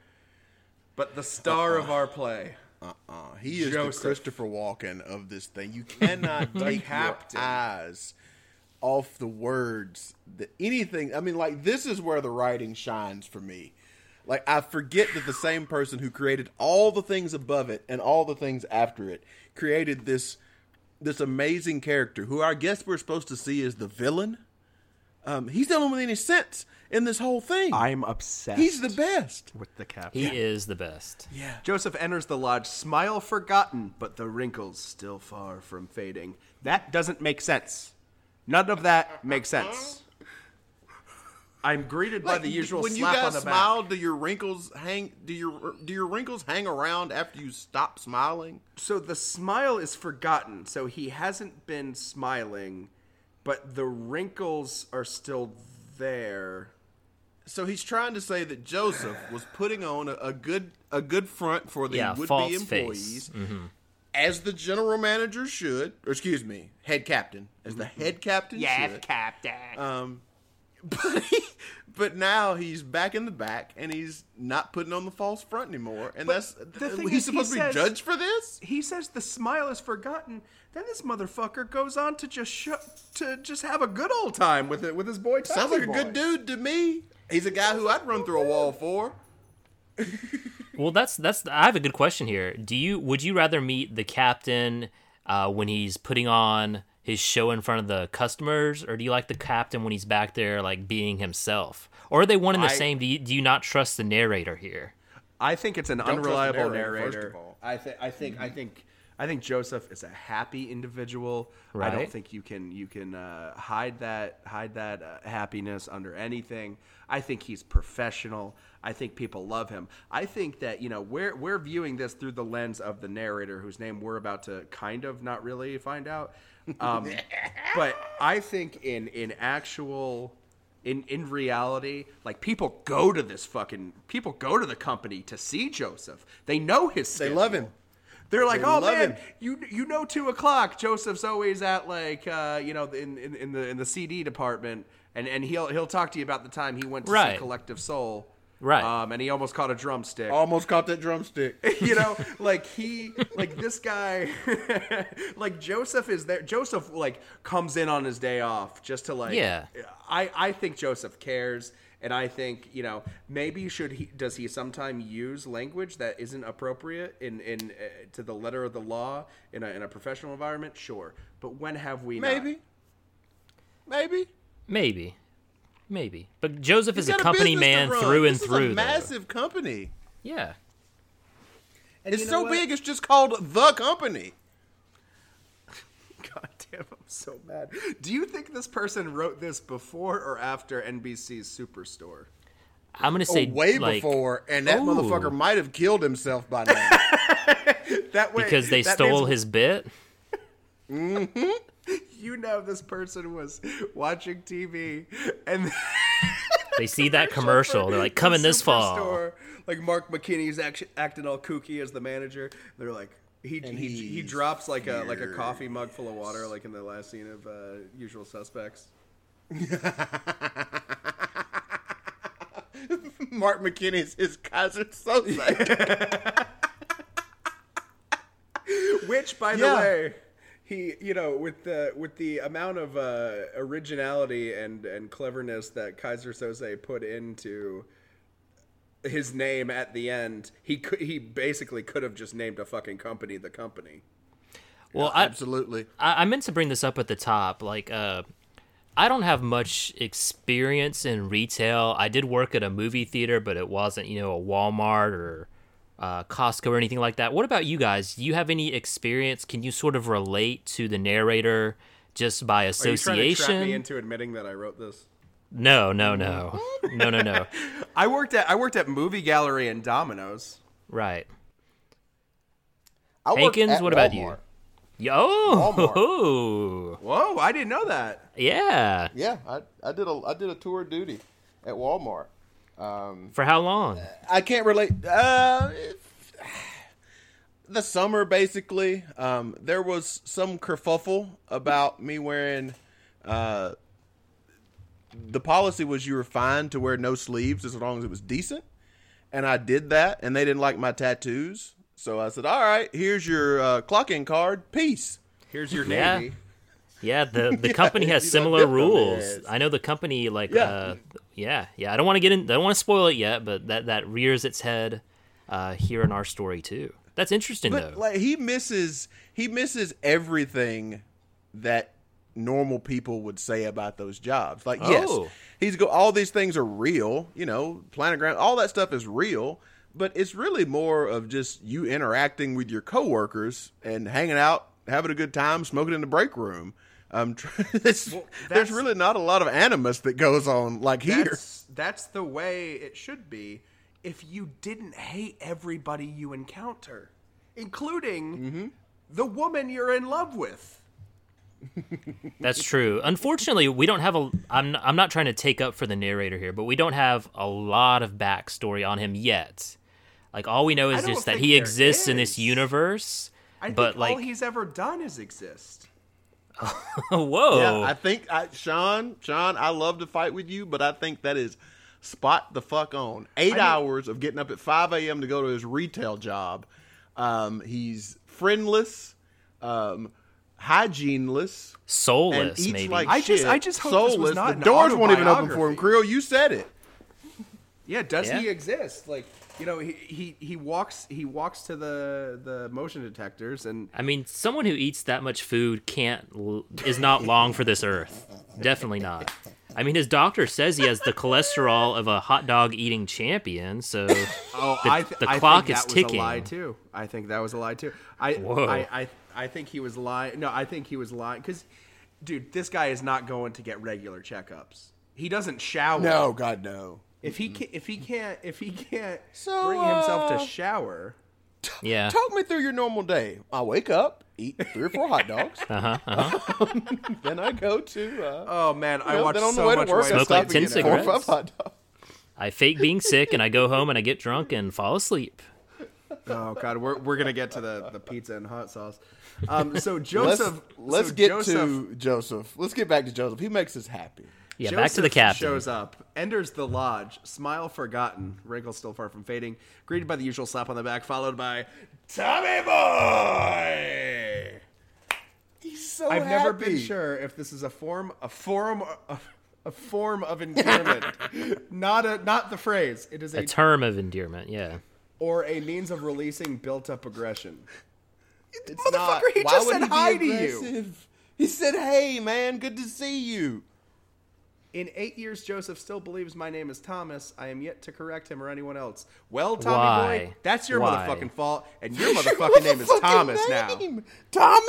but the star of our play. Uh, uh. he is Joseph. the Christopher Walken of this thing. You cannot take your eyes off the words. The, anything. I mean, like this is where the writing shines for me. Like I forget that the same person who created all the things above it and all the things after it created this this amazing character who I guess we're supposed to see as the villain. Um, he's the only one with any sense in this whole thing. I'm obsessed. he's the best. with the captain. He is the best. Yeah. Joseph enters the lodge, smile forgotten, but the wrinkles still far from fading. That doesn't make sense. None of that makes sense. I'm greeted by Like, the usual when slap you on guys the smile, back. do your wrinkles hang? Do your do your wrinkles hang around after you stop smiling? So the smile is forgotten. So he hasn't been smiling, but the wrinkles are still there. So he's trying to say that Joseph was putting on a, a good a good front for the Yeah, would be face. Mm-hmm. As the general manager should, or excuse me, head captain, as the head captain should. Yeah Captain. Um, but he, but now he's back in the back and he's not putting on the false front anymore, and that's the thing he's is, he supposed to be says- judged for this. he says the smile is forgotten. Then this motherfucker goes on to just sh- to just have a good old time with it with his boy. Sounds like a good dude to me. He's a guy who I'd run through a wall for. Well, that's that's. I have a good question here. Do you would you rather meet the captain uh, when he's putting on his show in front of the customers, or do you like the captain when he's back there like being himself? Or are they one and the I- same? Do you do you not trust the narrator here? I think it's an trust the unreliable narrator, narrator. first of all. I think I think I think I think Joseph is a happy individual. I don't think you can you can uh, hide that hide that uh, happiness under anything. I think he's professional. I think people love him. I think that you know we're we're viewing this through the lens of the narrator, whose name we're about to kind of not really find out. Um, but I think in in actual in in reality, like people go to this fucking people go to the company to see Joseph. They know his. They love him. They're like, They oh man, him." you you know two o'clock. Joseph's always at like uh, you know in, in in the in the CD department, and and he'll he'll talk to you about the time he went to see Collective Soul. Right. Um, and he almost caught a drumstick. Almost caught that drumstick. you know like he like this guy like joseph is there joseph like comes in on his day off just to like Yeah. i i think joseph cares and i think you know maybe should he does he sometime use language that isn't appropriate in in uh, to the letter of the law in a, in a professional environment sure but when have we not? Maybe. Maybe. Maybe, maybe. But Joseph is a company business to man through and This is through. a though. massive company. Yeah. And It's you know so what? big. It's just called the company. God damn, I'm so mad. Do you think this person wrote this before or after NBC's Superstore? I'm gonna Oh, say way like, before, and that Ooh. motherfucker might have killed himself by now. That way, because they that stole means his bit. Mm-hmm. You know, this person was watching TV and They see that commercial. They're like, coming this fall. Superstore, Like Mark McKinney's act- acting all kooky as the manager. They're like, He, he he drops like a like a coffee mug full of water, like in the last scene of uh, Usual Suspects. Mark McKinney's his Keyser Söze. Which, by the Yeah. way, he you know with the with the amount of uh, originality and and cleverness that Keyser Söze put into his name at the end, he could he basically could have just named a fucking company the company. Well, I, Absolutely. I I meant to bring this up at the top. Like, uh, I don't have much experience in retail. I did work at a movie theater, but it wasn't, you know, a Walmart or uh, Costco or anything like that. What about you guys? Do you have any experience? Can you sort of relate to the narrator just by Are you trying to trap association? me into admitting that I wrote this? no, no, no, no, no, no. I worked at I worked at Movie Gallery and Domino's. Right. I Hankins, at what about Walmart. you? Yo, Whoa, I didn't know that. yeah. Yeah, I, I did a I did a tour of duty at Walmart. For how long? I can't relate. Uh, the summer, basically, um, there was some kerfuffle about me wearing. Uh, the policy was you were fine to wear no sleeves as long as it was decent, and I did that, and they didn't like my tattoos, so I said, "All right, here's your uh, clock-in card. Peace." Here's your Yeah. navy. Yeah, the the company has similar rules. I know the company like Yeah. uh yeah, yeah. I don't want to get in I don't want to spoil it yet, but that that rears its head uh here in our story too. That's interesting But though. like he misses he misses everything that normal people would say about those jobs. Like yes, Oh. he's go all these things are real, you know, planogram, all that stuff is real, but it's really more of just you interacting with your coworkers and hanging out, having a good time, smoking in the break room. Um, tr- it's, there's really not a lot of animus that goes on like here. That's that's the way it should be. If you didn't hate everybody you encounter, including the woman you're in love with. That's true. Unfortunately, we don't have a I'm I'm not trying to take up for the narrator here, but we don't have a lot of backstory on him yet. Like all we know is just that he there exists in this universe. I but think like all he's ever done is exist. whoa. Yeah, I think I, Sean, Sean, I love to fight with you, but I think that is spot the fuck on. Eight mean- hours of getting up at five a.m. to go to his retail job. Um, he's friendless, um, hygieneless, and Soulless, eats maybe. like I just- I just hope this was soulless. not the an doors won't even open for him. autobiography. Creel, you said it. Yeah, does he exist? Like you know, he, he he walks he walks to the the motion detectors and I mean, someone who eats that much food can't is not long for this earth. Definitely not. I mean, his doctor says he has the cholesterol of a hot dog eating champion. So, Oh, The- I th- the I clock think is that was ticking. a lie too. I think that was a lie too. I Whoa. I, I I think he was lying. No, I think he was lying because, dude, this guy is not going to get regular checkups. He doesn't shower. No, God, no. If he can, if he can't if he can't So, bring himself uh, to shower, yeah. Talk me through your normal day. I wake up, eat three or four hot dogs, Uh huh. Uh-huh. then I go to. Uh, oh man, I you know, watch so way much work, Smoke stop like 10 get four or five hot dogs. I fake being sick and I go home and I get drunk and fall asleep. Oh god, we're we're gonna get to the the pizza and hot sauce. Um, so Let's, Joseph, let's so get Joseph, to Joseph. Let's get back to Joseph. He makes us happy. Yeah, back to the Joseph captain. Shows up, enters the lodge, smile forgotten, wrinkles still far from fading, greeted by the usual slap on the back, followed by Tommy Boy. He's so I've never been sure if this is a form, a form, a, a form of endearment, not a not the phrase. It is a, A term of endearment. Yeah. or a means of releasing built-up aggression. It's Motherfucker, not. he Why just would said he be hi to you. aggressive? He said, "Hey, man, good to see you." In eight years, Joseph still believes my name is Thomas. I am yet to correct him or anyone else. Well, Tommy Why? boy, that's your Why? motherfucking fault, and your motherfucking name is Motherfucking Thomas now. Tommy.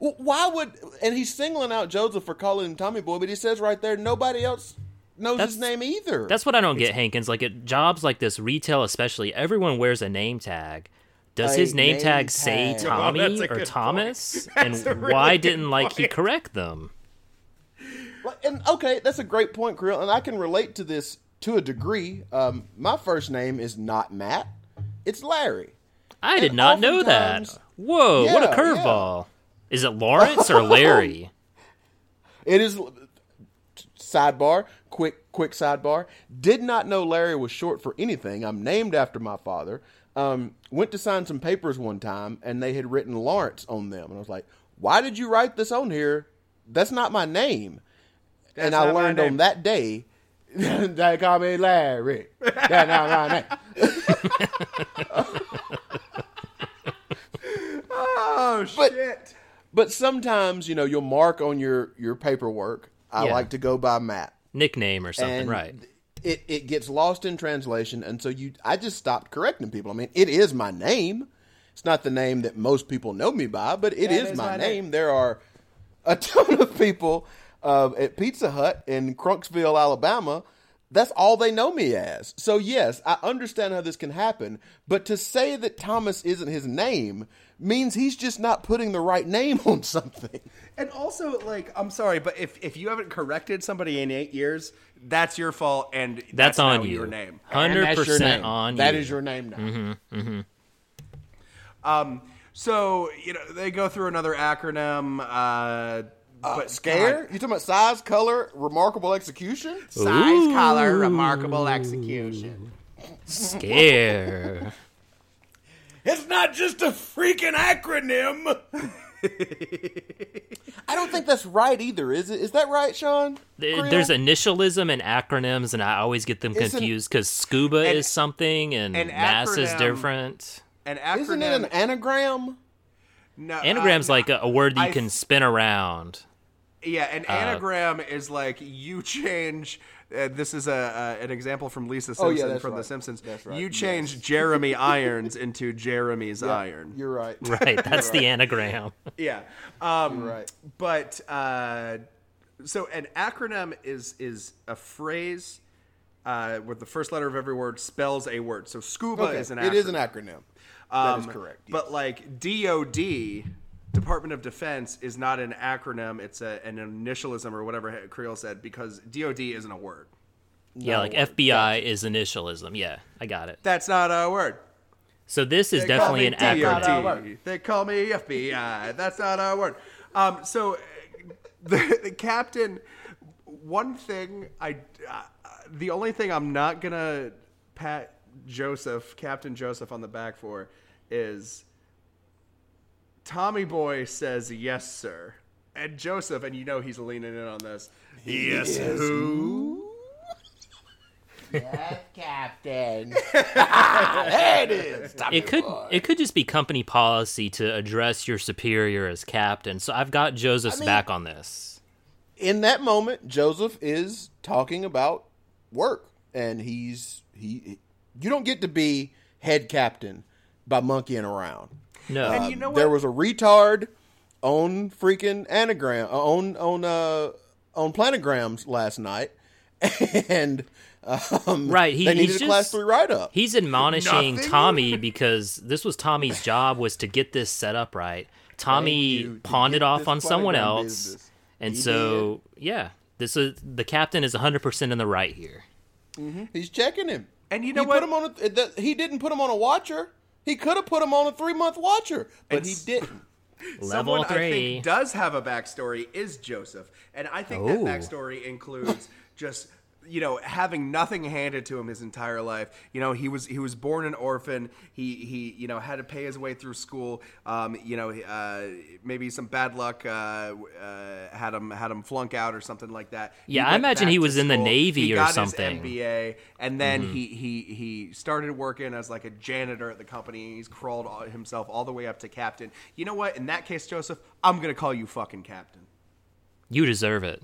Why would? And he's singling out Joseph for calling him Tommy Boy, but he says right there, nobody else knows That's- his name either. That's what I don't get, Hankins. Like at jobs like this, retail especially, everyone wears a name tag. Does his name, name tag say tag. Oh, Tommy that's a or Thomas? point. That's a and really why good didn't like he correct them? And okay, that's a great point, Creel, and I can relate to this to a degree. Um, my first name is not Matt; it's Larry. I did And not know that. Whoa, what a Yeah, yeah. curveball. Is it Lawrence or Larry? It is sidebar, quick quick sidebar. Did not know Larry was short for anything. I'm named after my father. Um, went to sign some papers one time, and they had written Lawrence on them, and I was like, "Why did you write this on here? That's not my name." And I learned on that day. they call me Larry. That's not my name. Oh But- shit! But sometimes, you know, you'll mark on your your paperwork. I Yeah. like to go by Matt. Nickname or something, and right? It it gets lost in translation, and so you I just stopped correcting people. I mean, it is my name. It's not the name that most people know me by, but it That is, is my, my name. name. There are a ton of people uh, at Pizza Hut in Crunksville, Alabama. That's all they know me as. So yes, I understand how this can happen, but to say that Thomas isn't his name means he's just not putting the right name on something. And also, like, I'm sorry, but if if you haven't corrected somebody in eight years, that's your fault, and that's, That's on you. Your name. Hundred And that's your percent name. on That you. is your name now. Um, so you know they go through another acronym. Uh, but Scare? You talking about size, color, remarkable execution? size, color, remarkable execution. Scare. It's not just a freaking acronym. I don't think that's right either, is it? Is that right, Sean? There- Creel? There's initialism and acronyms, and I always get them Isn't- confused because scuba An- is something and an mass is different. An acronym. Isn't it an anagram? no, uh, Anagram's no, like a, a word that you I- can spin around. Yeah, an anagram is like you change. Uh, this is a uh, an example from Lisa Oh, Simpson yeah, that's from The. Simpsons. That's right. You change Jeremy Irons into Jeremy's Yeah, Iron. You're right. Right, that's the anagram. Yeah. Um, You're right. But uh, so an acronym is is a phrase uh, where the first letter of every word spells a word. So scuba Okay, is an acronym. It is an acronym. that is Um, correct. But like DOD, Department of Defense, is not an acronym. It's a, an initialism or whatever Creel said because DOD isn't a word. Yeah, like FBI is initialism. Yeah, I got it. That's not a word. So this is They call definitely an me acronym. DOD. They call me FBI. That's not a word. Um, so the, the captain. One thing I, uh, the only thing I'm not gonna pat Joseph, Captain Joseph, on the back for is Tommy Boy says yes, sir, and Joseph, and you know he's leaning in on this. Yes, who? Captain. there it is. It could it could just be company policy to address your superior as captain. So I've got Joseph's mean- back on this. in that moment, Joseph is talking about work, and he's he. You don't get to be head captain by monkeying around. No, And you know Um, There was a retard on freaking anagram uh, on on uh on planograms last night, and um, Right, he- they needed he's a class just- three write up. He's admonishing Nothing? Tommy because this was Tommy's job was to get this set up right. Tommy pawned it off on someone else, business. and He so yeah, this is the captain is 100 percent in the right here. He's checking him, And you know he what? Put him on a, the, he didn't put him on a watcher. He could have put him on a three month watcher, but And he didn't. Level Someone I three. think does have a backstory is Joseph, and I think Oh. that backstory includes just you know having nothing handed to him his entire life. You know he was he was born an orphan. He he you know had to pay his way through school. Um, you know uh, maybe some bad luck uh, uh, had him had him flunk out or something like that. Yeah, I imagine he was in the. Navy He or something. Mm-hmm. MBA, and then he he he started working as like a janitor at the company. He's crawled all- himself all the way up to captain. You know what? In that case, Joseph, I'm gonna call you fucking captain. You deserve it.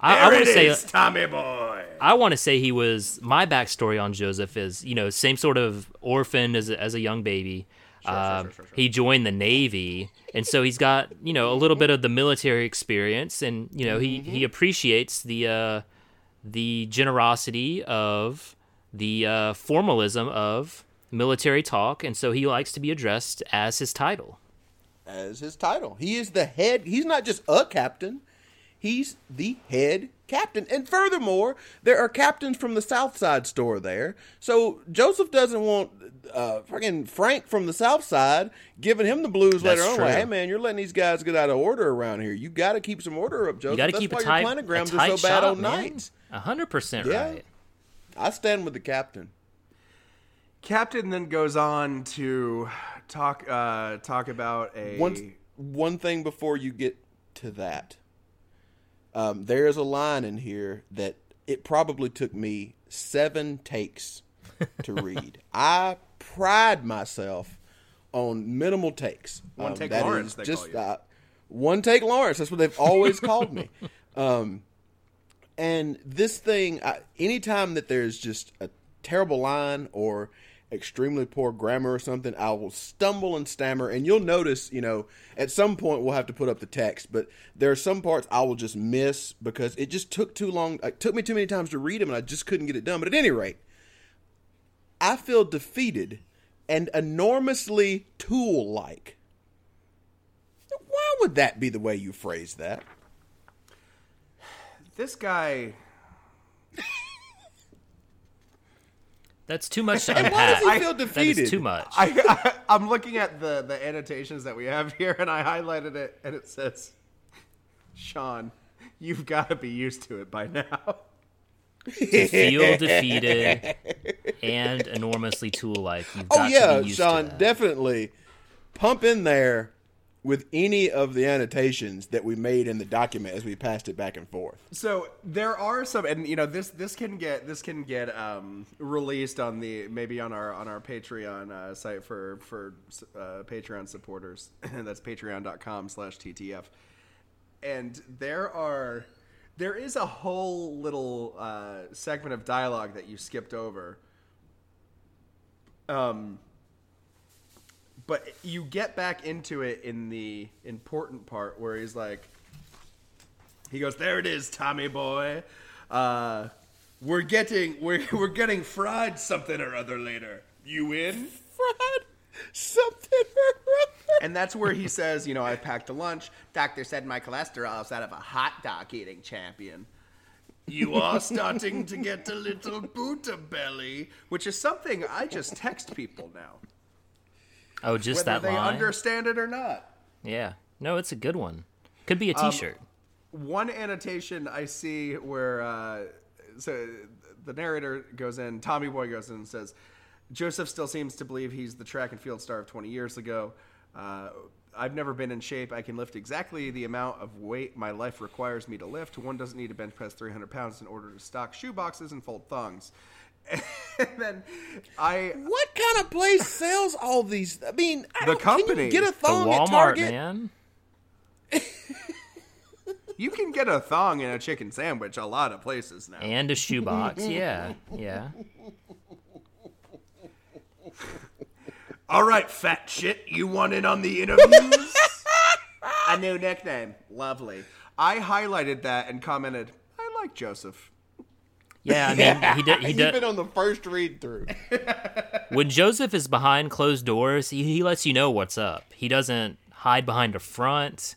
I, I want to say Tommy boy. I want to say he was my backstory on Joseph is you know same sort of orphan as a, as a young baby. Um, He joined the Navy, and so he's got you know a little bit of the military experience, and you know he he appreciates the uh, the generosity of the uh, formalism of military talk, and so he likes to be addressed as his title. as his title. He is the head. He's not just a captain. He's the head captain. And furthermore, there are captains from the South Side store there. So Joseph doesn't want uh freaking Frank from the South Side giving him the blues That's later on. true. Like, hey man, you're letting these guys get out of order around here. You got to keep some order up, Joseph. You got to That's keep why a tight, your a planograms tight are so bad shop, on man. nights. A hundred percent Yeah. right. I stand with the captain. Captain then goes on to talk uh, talk about a one one thing before you get to that. Um, there is a line in here that it probably took me seven takes to read. I pride myself on minimal takes. One Um, take that Lawrence, just call you. uh, one take Lawrence. That's what they've always called me. Um, and this thing, I, anytime that there's just a terrible line or extremely poor grammar or something, I will stumble and stammer. And you'll notice, you know, at some point we'll have to put up the text, but there are some parts I will just miss because it just took too long. It took me too many times to read them, and I just couldn't get it done. But at any rate, I feel defeated and enormously tool-like. Why would that be the way you phrase that? this guy. That's too much to why does he feel That is defeated? too much. I, I I'm looking at the the annotations that we have here, and I highlighted it, and it says, "Sean, you've got to be used to it by now." to feel defeated and enormously tool-like. You've oh, got Oh yeah, to be used Sean, to that. definitely pump in there with any of the annotations that we made in the document as we passed it back and forth. So there are some, and you know this this can get this can get um, released on the maybe on our on our Patreon uh, site for for uh, Patreon supporters. That's Patreon.com/slash TTF. And there are there is a whole little uh, segment of dialogue that you skipped over. Um, but you get back into it in the important part where he's like. He goes, "There it is, Tommy boy. Uh, we're getting we're we're getting fried something or other later. You in?" Fried something. Or other." And that's where he says, "You know, I packed a lunch. Doctor said my cholesterol is out of a hot dog eating champion." You are starting to get a little Buddha belly, which is something I just text people now, oh, just whether that they line. understand it or not. Yeah. No, it's a good one. Could be a Um, T-shirt. one annotation I see where uh, so the narrator goes in, Tommy Boy goes in and says, Joseph still seems to believe he's the track and field star of 20 years ago. Uh, I've never been in shape. I can lift exactly the amount of weight my life requires me to lift. One doesn't need to bench press 300 pounds in order to stock shoe boxes and fold thongs. And then I what kind of place sells all these? I mean, I The don't- can you company. get a the thong at Target. man. you can get a thong in a chicken sandwich a lot of places now. And a shoebox. yeah. Yeah. All right, fat shit, you want in on the interviews? a new nickname. Lovely. I highlighted that and commented, I like Joseph. Yeah, I mean, he did. He Even did. on the first read through. When Joseph is behind closed doors, he, he lets you know what's up. He doesn't hide behind a front.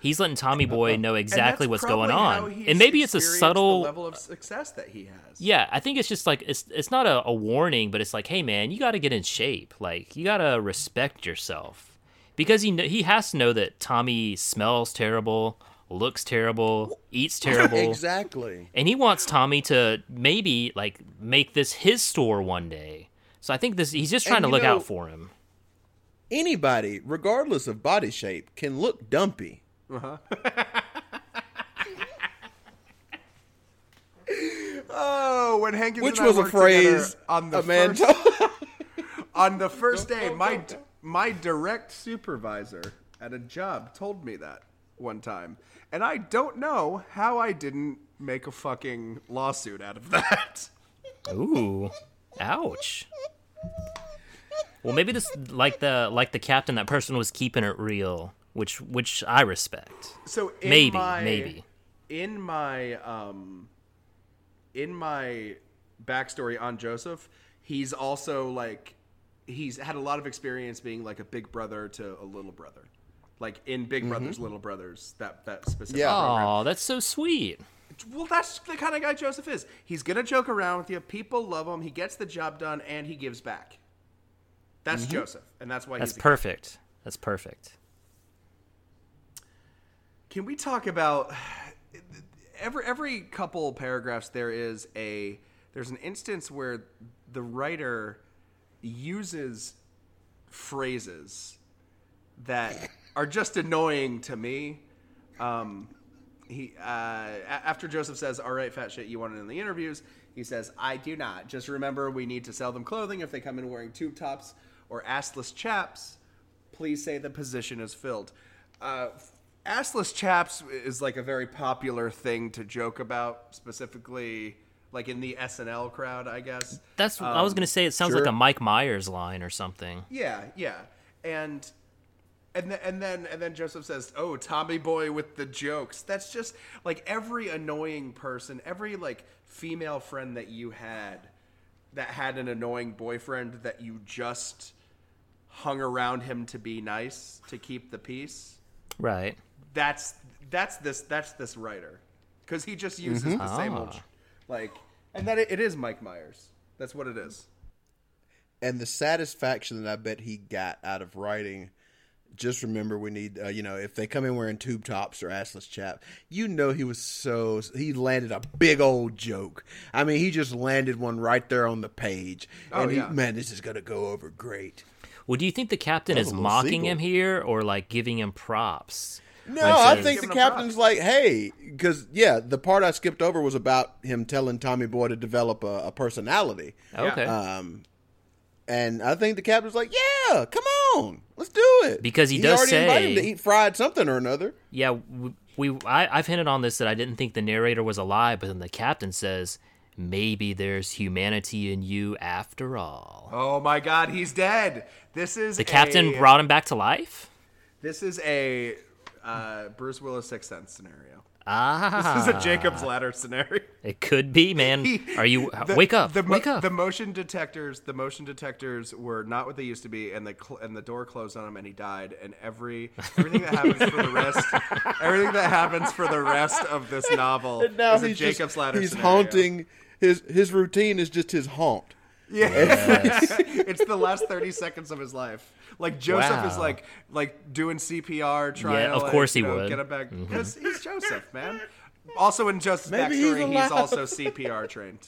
He's letting Tommy Boy know exactly what's going on. And maybe it's a subtle level of success that he has. Yeah, I think it's just like it's it's not a, a warning, but it's like, hey man, you got to get in shape. Like you got to respect yourself because he kn- he has to know that Tommy smells terrible, looks terrible, eats terrible, exactly. and he wants Tommy to maybe like make this his store one day. So I think this he's just trying And to look know- out for him. Anybody, regardless of body shape, can look dumpy. Uh-huh. Oh, when Hankins Which and was a phrase on the a man first, told. on the first day, my my direct supervisor at a job told me that one time, and I don't know how I didn't make a fucking lawsuit out of that. Ooh, ouch. Well, maybe this like the like the captain. That person was keeping it real, which which I respect. So in Maybe, my, maybe. in my um in my backstory on Joseph, he's also like he's had a lot of experience being like a big brother to a little brother. Like in Big mm-hmm. Brothers Little Brothers. That that specific. Yeah. program. Oh, that's so sweet. Well, that's the kind of guy Joseph is. He's gonna joke around with you. People love him. He gets the job done, and he gives back. That's mm-hmm. Joseph, and that's why That's he's. a- perfect. That's perfect. Can we talk about every every couple paragraphs? There is a there's an instance where the writer uses phrases that are just annoying to me. Um, he uh, after Joseph says, "All right, fat shit, you want it in the interviews." He says, "I do not. Just remember, we need to sell them clothing. If they come in wearing tube tops or assless chaps, please say the position is filled." Uh, assless chaps is like a very popular thing to joke about, specifically like in the SNL crowd, I guess. That's I was gonna say. It sounds like a Mike Myers line or something. Yeah, yeah, and and then and then and then Joseph says, "Oh, Tommy boy with the jokes." That's just like every annoying person, every like female friend that you had that had an annoying boyfriend that you just hung around him to be nice to keep the peace. Right. That's that's this that's this writer because he just uses the same old Ah. like, and that it, it is Mike Myers. That's what it is. and the satisfaction that I bet he got out of writing. Just remember, we need, uh, you know, if they come in wearing tube tops or assless chap, you know, he was so he landed a big old joke. I mean, he just landed one right there on the page, Oh, and he, yeah. man, this is gonna go over great. Well, do you think the captain That is was a little mocking sequel. him here, or like giving him props? No, Like I think the captain's like, hey, because yeah, the part I skipped over was about him telling Tommy Boy to develop a, a personality. Okay. Um, and I think the captain's like, yeah, come on, let's do it. Because he He's does already invited him say- to eat fried something or another. Yeah, we, we I, I've hinted on this that I didn't think the narrator was alive, but then the captain says maybe there's humanity in you after all. Oh my God, he's dead. This is The captain a- brought him back to life. This is a uh, Bruce Willis Sixth Sense scenario. Ah, This is a Jacob's Ladder scenario. it could be, man. He- Are you the- wake up? The, wake up. The motion detectors, the motion detectors were not what they used to be, and the cl- and the door closed on him, and he died. And every everything that happens for the rest, everything that happens for the rest of this novel And now is a he's Jacob's just, Ladder. He's scenario. haunting. His his routine is just his haunt. Yeah, it's the last thirty seconds of his life. Like Joseph is like like doing CPR, trying Yeah, to of like, course you he know, would. get him back mm-hmm. because he's Joseph, man. Also, in Joseph's Maybe backstory, he's, alive. also CPR trained.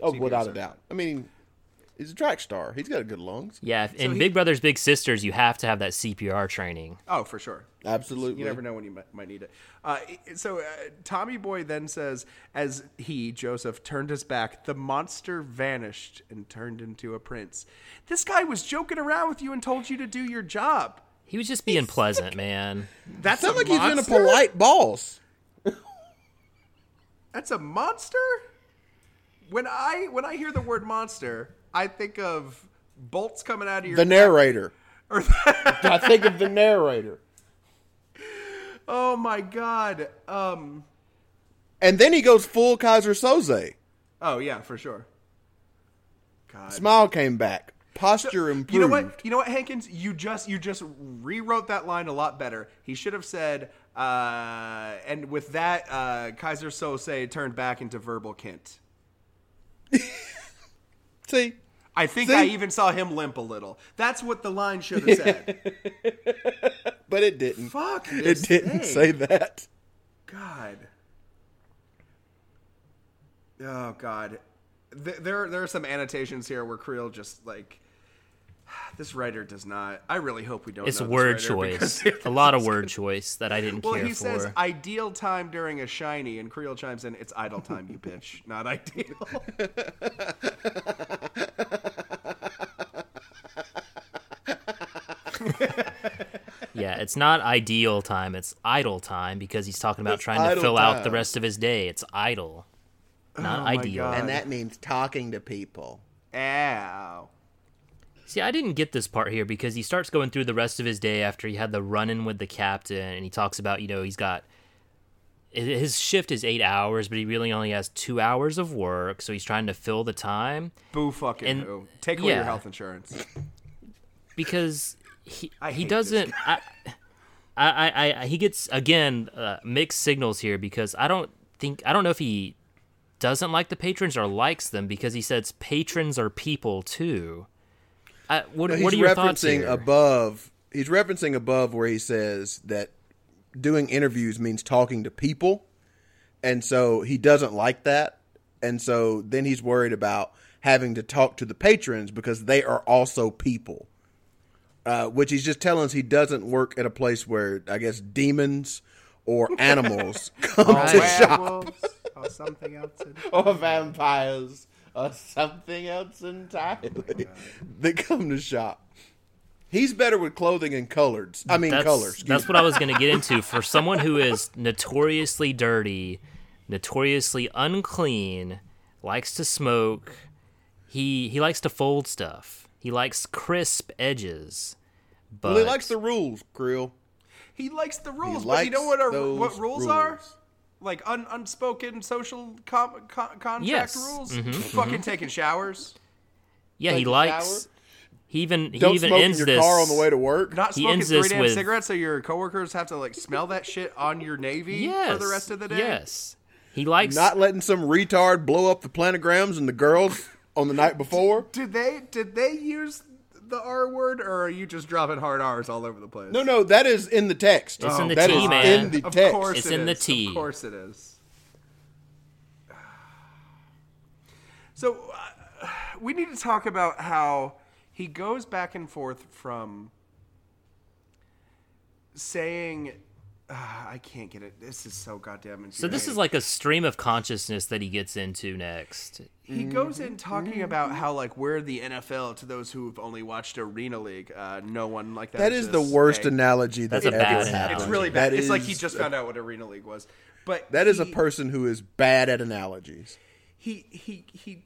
Oh, CPR without a doubt. I mean, he's a track star. He's got good lungs. yeah, in he- Big Brothers Big Sisters, you have to have that CPR training. Oh, for sure. Absolutely. You never know when you might, might need it. Uh, so uh, Tommy Boy then says, as he Joseph turned his back, the monster vanished and turned into a prince. This guy was joking around with you and told you to do your job. He was just being pleasant, man. That Sounds a like he's been a polite boss. That's a monster. When I when I hear the word monster, I think of bolts coming out of your The narrator. Or I think of the narrator. oh my god. Um. And then he goes full Keyser Söze. Oh yeah, for sure. God. Smile came back. Posture improved. You know what? You know what, Hankins? You just you just rewrote that line a lot better. He should have said, uh, and with that, uh, Keyser Söze turned back into Verbal Kint. See? I think See? I even saw him limp a little. That's what the line should have said. But it didn't. Fuck It didn't thing. say that. God. Oh God. There there are some annotations here where Creel just like this writer does not. I really hope we don't. It's know this word writer choice. A lot of word choice that I didn't Well, care he says ideal time during a shiny, and Creel chimes in, "It's idle time, you bitch, not ideal." yeah, it's not ideal time. It's idle time because he's talking about It's trying to idle fill out the rest of his day. It's idle, not Oh ideal. God. And that means talking to people. Ow. See, I didn't get this part here because he starts going through the rest of his day after he had the run in with the captain, and he talks about, you know, he's got his shift is eight hours, but he really only has two hours of work, so he's trying to fill the time Boo fucking And- who. Take away your health insurance. because he I he doesn't. I, I, I, I he gets again uh, mixed signals here because I don't think I don't know if he doesn't like the patrons or likes them because he says patrons are people too. I, what, he's what are your thoughts referencing here? above. He's referencing above where he says that doing interviews means talking to people, and so he doesn't like that, and so then he's worried about having to talk to the patrons because they are also people. Uh, which he's just telling us he doesn't work at a place where I guess demons or animals come to shop or something else. or vampires or something else entirely they come to shop. He's better with clothing and colors. I mean, that's, colors. That's me. what I was going to get into. For someone who is notoriously dirty, notoriously unclean, likes to smoke, he he likes to fold stuff. He likes crisp edges. But Well, he likes the rules, Creel. He likes the rules, He but you know what are those what rules, are? Rules. Like un, unspoken social com, con, contract Yes. rules. Mhm, Fucking taking showers, yeah, he likes. shower. He even he Don't even smoke in your this car on the way to work. not He smoking ends three this damn with- cigarettes, so your coworkers have to like smell that shit on your navy yes, for the rest of the day. Yes, he likes. Not letting some retard blow up the planograms and the girls on the night before. Did they did they use the R word, or are you just dropping hard R's all over the place? No, no, that is in the text. It's in the That T, is man. in the Of text. course It's it in the is. T. Of course it is. So uh, we need to talk about how he goes back and forth from saying, uh, "I can't get it. This is so goddamn." so this is like a stream of consciousness that he gets into next. he goes in talking about how like we're the NFL to those who've only watched Arena League. Uh, no one like that. That is the worst Hey, analogy that's, That's a bad ever analogy. happened. It's really bad. That it's like he just found out what Arena League was. But That is a person who is bad at analogies. he he he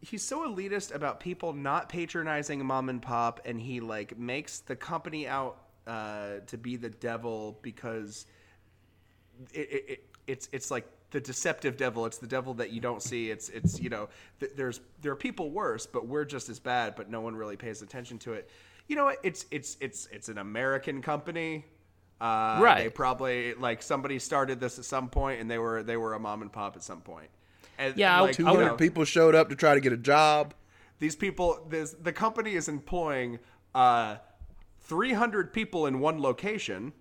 he's so elitist about people not patronizing mom and pop and he like makes the company out uh, to be the devil because it, it, it it's it's like the deceptive devil it's the devil that you don't see it's it's you know th- there's there are people worse but we're just as bad but no one really pays attention to it you know it's it's it's it's an american company uh, Right. They probably like somebody started this at some point, and they were they were a mom and pop at some point. And, Yeah, like, Two hundred people showed up to try to get a job. these people this the company is employing uh 300 people in one location.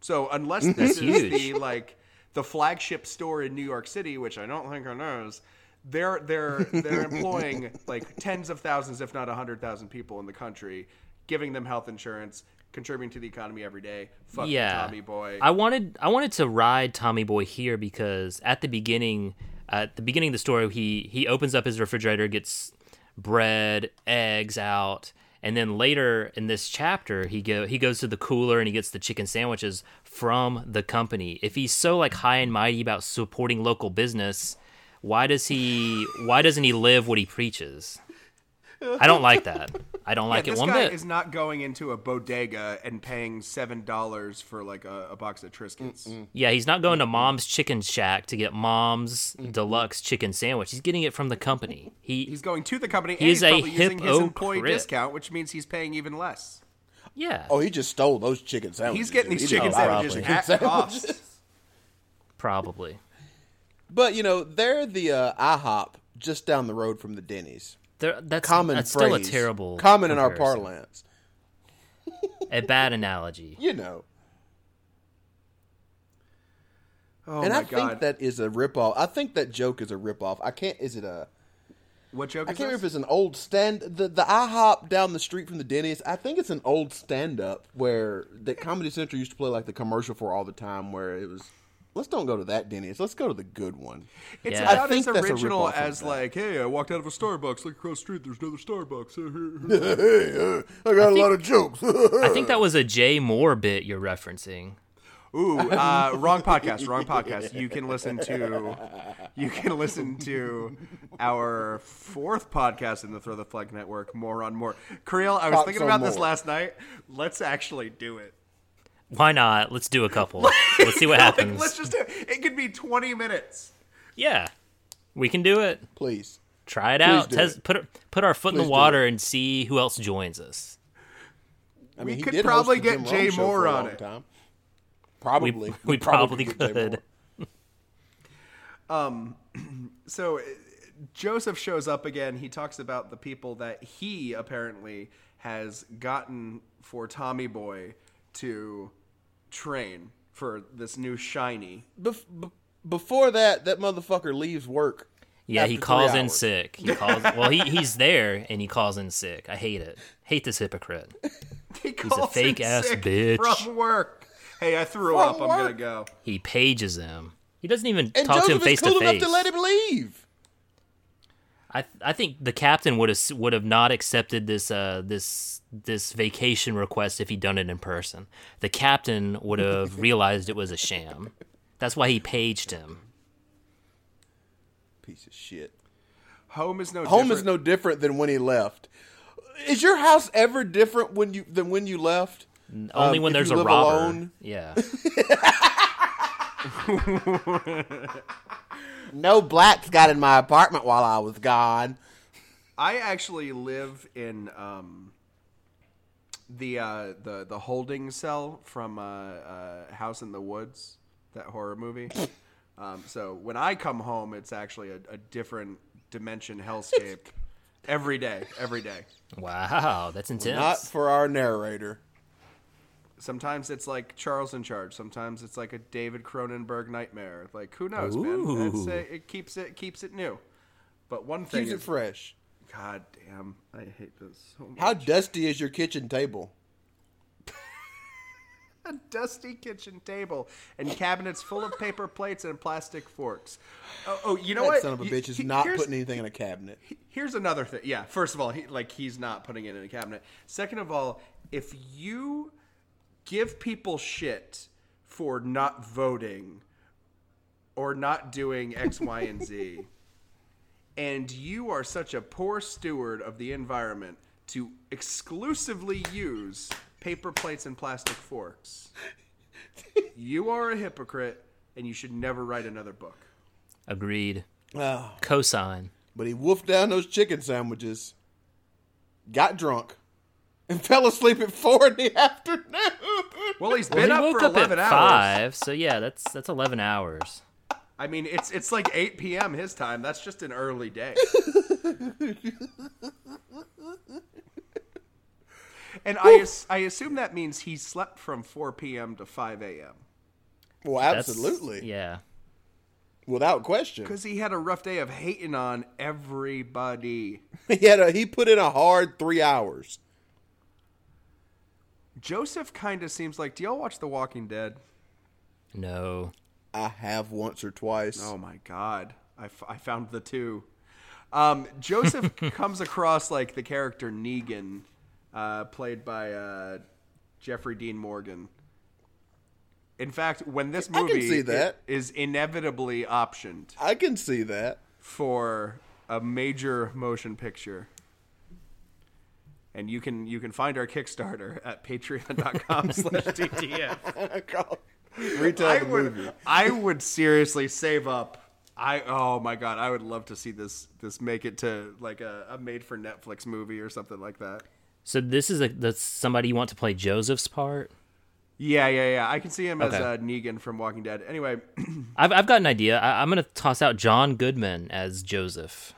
So unless mhm. this is the like the flagship store in new york city which i don't think i knows they're they're they're employing like tens of thousands if not 100000 people in the country giving them health insurance contributing to the economy every day. Fucking yeah, tommy boy. I wanted I wanted to ride Tommy Boy here because at the beginning, at the beginning of the story, he he opens up his refrigerator, gets bread, eggs out, and then later in this chapter, he go he goes to the cooler and he gets the chicken sandwiches from the company. If he's so like high and mighty about supporting local business, why does he why doesn't he live what he preaches? I don't like that. I don't like yeah, it this one guy bit. is not going into a bodega and paying seven dollars for like a, a box of Triscuits. Yeah, he's not going to Mom's Chicken Shack to get Mom's Mm-hmm. deluxe chicken sandwich. He's getting it from the company. He, He's going to the company and He's he's a probably using his employee hypocrite. discount, which means he's paying even less. yeah, Oh, he just stole those chicken sandwiches. He's getting these He chicken sandwiches probably. at cost. probably. But you know, they're the uh, IHOP just down the road from the Denny's. There, that's Common that's phrase, still a terrible common in our parlance. A bad analogy. You know, Oh and my I god! think that is a ripoff. I think that joke is a ripoff. I can't. Is it a? what joke I is can't remember if it's an old stand. The the IHOP down the street from the Denny's. I think it's an old stand up where that Comedy Central used to play like the commercial for all the time. Where it was, let's don't go to that Denny's. Let's go to the good one. It's Yeah. about I think as original as like, hey, I walked out of a Starbucks, look across the street, there's another Starbucks. hey, I got a lot of jokes. I think that was a Jay Mohr bit you're referencing. Ooh, uh, wrong podcast, wrong podcast. You can listen to, you can listen to our fourth podcast in the Throw the Flag Network. More on more. Creel, I was Talk thinking some about this last night. Let's actually do it. Why not? Let's do a couple. Let's see what Like, happens. let's just do it. It could be 20 minutes. Yeah, we can do it. Please. Try it out. do Test, it. put put our foot in the water and see who else joins us. I mean, he could did probably host the get Jim Jay Rome Moore on it. Time. Probably. we, we probably could say could. more. So uh, Joseph shows up again. He talks about the people that he apparently has gotten for Tommy Boy to train for this new shiny. Bef- b- before that, that motherfucker leaves work. Yeah, he calls in sick. He calls. well, he he's there and he calls in sick. I hate it. Hate this hypocrite. He calls in fake ass sick bitch. from work. Hey, I threw From up. I'm gonna go. He pages him. He doesn't even And talk to him face is cool to enough face. to let him leave. I I think the captain would have would have not accepted this uh this this vacation request if he'd done it in person. The captain would have realized it was a sham. That's why he paged him. Piece of shit. Home is no. Home different. is no different than when he left. Is your house ever different when you than when you left? Only Um, when there's a live robber. alone? Yeah. No blacks got in my apartment while I was gone. I actually live in um, the uh, the the holding cell from uh, uh, House in the Woods, that horror movie. um, so when I come home, it's actually a, a different dimension hellscape every day. Every day. Wow, that's intense. Not for our narrator. Sometimes it's like Charles in Charge. Sometimes it's like a David Cronenberg nightmare. Like who knows, man? It's uh, a, it keeps it keeps it new. But one thing Keeps it is, fresh. God damn, I hate this so much. How dusty is your kitchen table? a dusty kitchen table and cabinets full of paper plates and plastic forks. Oh, oh you know that what? son of a bitch is he- not putting anything in a cabinet. Here's another thing. Yeah, first of all, he, like he's not putting it in a cabinet. Second of all, if you give people shit for not voting or not doing X, Y, and Z, and you are such a poor steward of the environment to exclusively use paper plates and plastic forks, you are a hypocrite and you should never write another book. Agreed. Oh, Cosign. but he wolfed down those chicken sandwiches, got drunk, and fell asleep at four in the afternoon. Well, he's been he up woke for up 11 at hours. five, so yeah, that's that's eleven hours. I mean, it's it's like 8 p.m. his time. That's just an early day. and I I assume that means he slept from 4 p.m. to 5 a.m. well, That's- absolutely, Yeah. without question. because he had a rough day of hating on everybody. He had a, he put in a hard three hours. Joseph kind of seems like. Do y'all watch The Walking Dead? No. I have once or twice. Oh my god, I, f- I found the two. Um, Joseph comes across like the character Negan, uh, played by uh, Jeffrey Dean Morgan. In fact, when this I can movie see that. is inevitably optioned I can see that. for a major motion picture, and you can you can find our Kickstarter at patreon.com slash DTF. Retell I the would, movie. I would seriously save up. I oh my god, I would love to see this this make it to like a, a made for Netflix movie or something like that. So this is a that's somebody you want to play Joseph's part. Yeah, yeah, yeah. I can see him as Okay. uh, Negan from Walking Dead. Anyway, I've I've got an idea. I, I'm gonna toss out John Goodman as Joseph.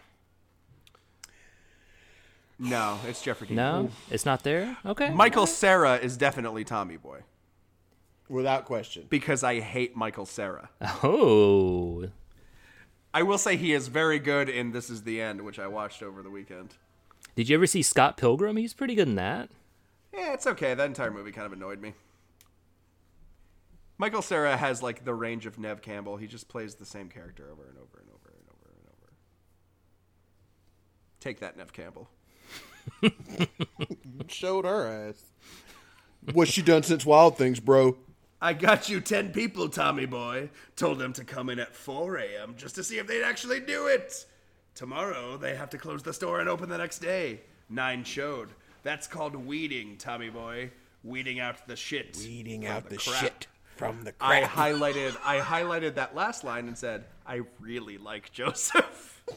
No, it's Jeffrey Dean. No, it's not there. Okay. Michael Cera is definitely Tommy Boy Without question. because I hate Michael Cera. Oh, I will say he is very good in This Is the End, which I watched over the weekend. did you ever see Scott Pilgrim? He's pretty good in that. Yeah, it's okay. That entire movie kind of annoyed me. Michael Cera has like the range of Neve Campbell. He just plays the same character over and over and over and over and over. Take that, Neve Campbell. Showed her ass. What's she done since Wild Things, bro? I got you 10 people, Tommy boy. Told them to come in at 4 a.m. just to see if they'd actually do it. Tomorrow, they have to close the store and open the next day. Nine showed. That's called weeding, Tommy boy. Weeding out the shit. Eating from out the, crap. shit from the I highlighted I highlighted that last line and said, I really like Joseph.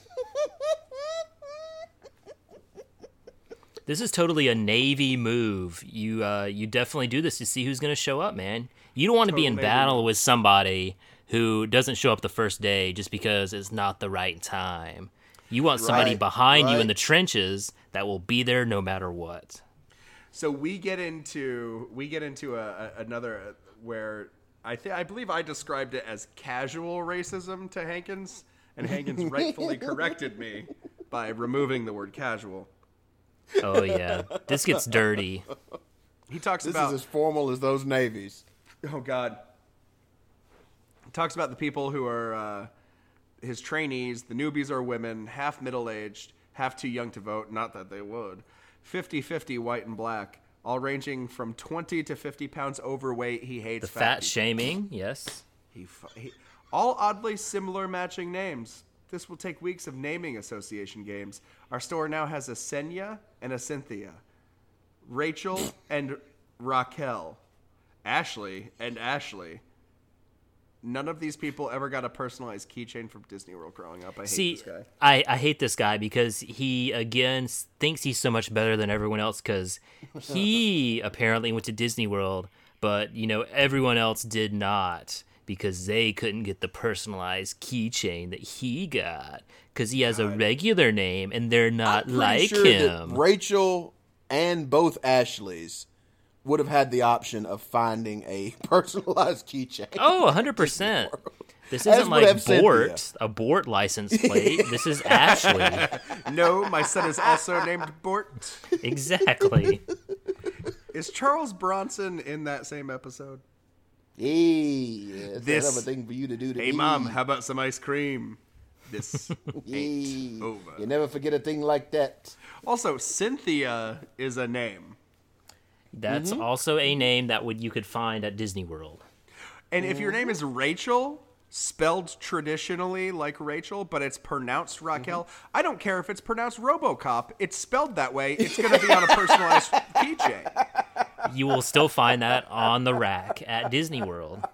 This is totally a Navy move. You uh, you definitely do this to see who's gonna show up, man. You don't want to be in Totally. battle with somebody who doesn't show up the first day just because it's not the right time. You want somebody Right, behind you in the trenches that will be there no matter what. So we get into we get into a, a another uh, where I think I believe I described it as casual racism to Hankins, and Hankins rightfully corrected me by removing the word casual. Oh yeah, this gets dirty. He talks This about is as formal as those navies. oh god. He talks about the people who are uh, his trainees. The newbies are women, half middle aged, half too young to vote. Not that they would. 50-50 white and black, all ranging from 20 to 50 pounds overweight. He hates The fat fat shaming, yes. He, he, all oddly similar matching names. This will take weeks of naming association games. Our store now has a Senya and a Cynthia, Rachel and Raquel, Ashley and Ashley. None of these people ever got a personalized keychain from Disney World growing up. I hate See, this guy. I, I hate this guy because he again thinks he's so much better than everyone else because he apparently went to Disney World, but you know everyone else did not because they couldn't get the personalized keychain that he got because he has a regular name and they're not Pretty like sure him. That Rachel and both Ashleys would have had the option of finding a personalized keychain. Oh, 100%. This isn't would like have Cynthia. Bort, a Bort license plate. this is Ashley. No, my son is also named Bort. Exactly. Is Charles Bronson in that same episode? Hey, that's This- another thing for you to do to Hey, me. mom, how about some ice cream? This Hey, ain't over. You never forget a thing like that. Also, Cynthia is a name. That's Mm-hmm. also a name that would you could find at Disney World. And if your name is Rachel, spelled traditionally like Rachel, but it's pronounced mm-hmm. Raquel, I don't care if it's pronounced Robocop. It's spelled that way. It's going to be on a personalized keychain. You will still find that on the rack at Disney World.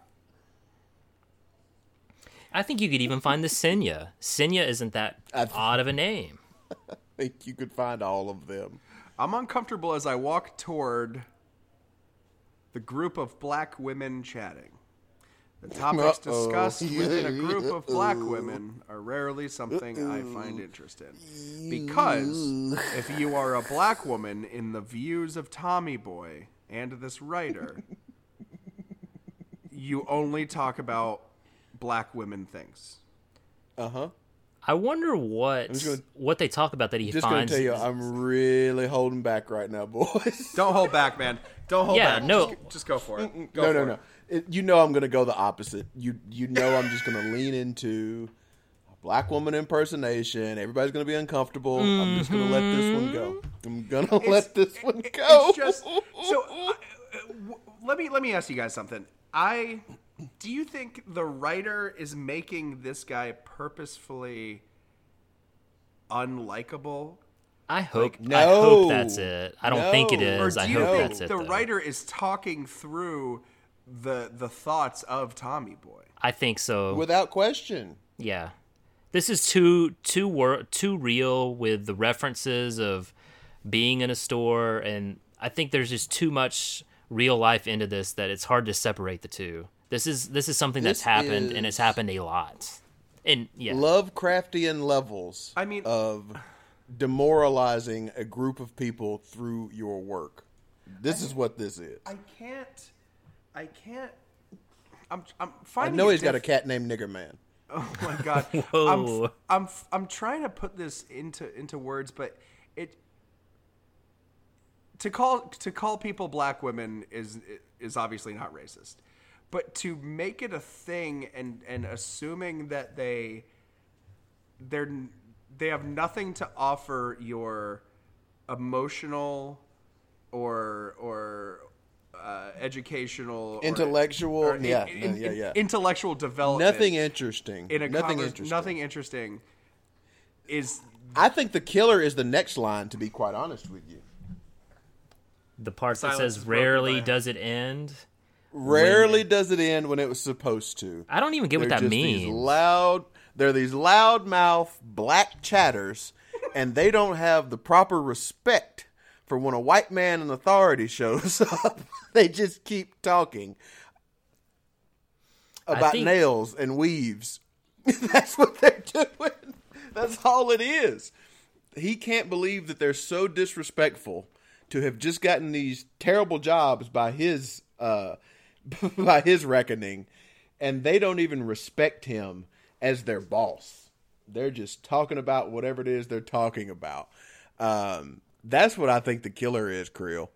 I think you could even find the Senya. Senya isn't that th- odd of a name. I think you could find all of them. I'm uncomfortable as I walk toward the group of black women chatting. The topics Uh-oh. discussed within a group of black women are rarely something I find interest in. Because if you are a black woman in the views of Tommy Boy and this writer, you only talk about black women things. Uh huh. I wonder what gonna- what they talk about that he Just gonna finds. tell you, I'm really holding back right now, boys. Don't hold back, man. Don't hold Yeah, back. no. Just, just go for it. Go no, for no, it. no. It, you know I'm gonna go the opposite. You you know I'm just gonna lean into a black woman impersonation. Everybody's gonna be uncomfortable. I'm just gonna let this one go. I'm gonna let this one go. It's just so. uh, let me let me ask you guys something. I do you think the writer is making this guy purposefully unlikable, I hope. I no. hope that's it. I don't think it No. or is. do I you hope think that's it. the though. writer is talking through the the thoughts of Tommy Boy? I think so. Without question. Yeah. This is too too wor- too real with the references of being in a store and I think there's just too much real life into this that it's hard to separate the two. This is this is something that's happened and it's happened a lot. And yeah. Lovecraftian levels. I mean- of demoralizing a group of people through your work. This is what this is. I can't. I can't. I'm. I'm finding. I know he's got a cat named Nigger Man. Oh my god. Whoa. I'm, oh. I'm I'm trying to put this into into words, but it to call to call people black women is is obviously not racist. But to make it a thing and and assuming that they they're they have nothing to offer your emotional or or uh, educational Intellectual, or yeah, in- yeah, in- yeah. Intellectual development Nothing interesting. in a nothing convers- interesting. nothing interesting is I think the killer is the next line. To be quite honest with you, the part that says rarely does it end. rarely does it end when it was supposed to. I don't even get what They're that just means. These loud. They're these loudmouth black chatters, and they don't have the proper respect for when a white man in authority shows up. they just keep talking. about think- nails and weaves. That's what they're doing. That's all it is. He can't believe that they're so disrespectful to have just gotten these terrible jobs by his uh by his reckoning and they don't even respect him as their boss. They're just talking about whatever it is they're talking about. Um that's what I think the killer is, Creel.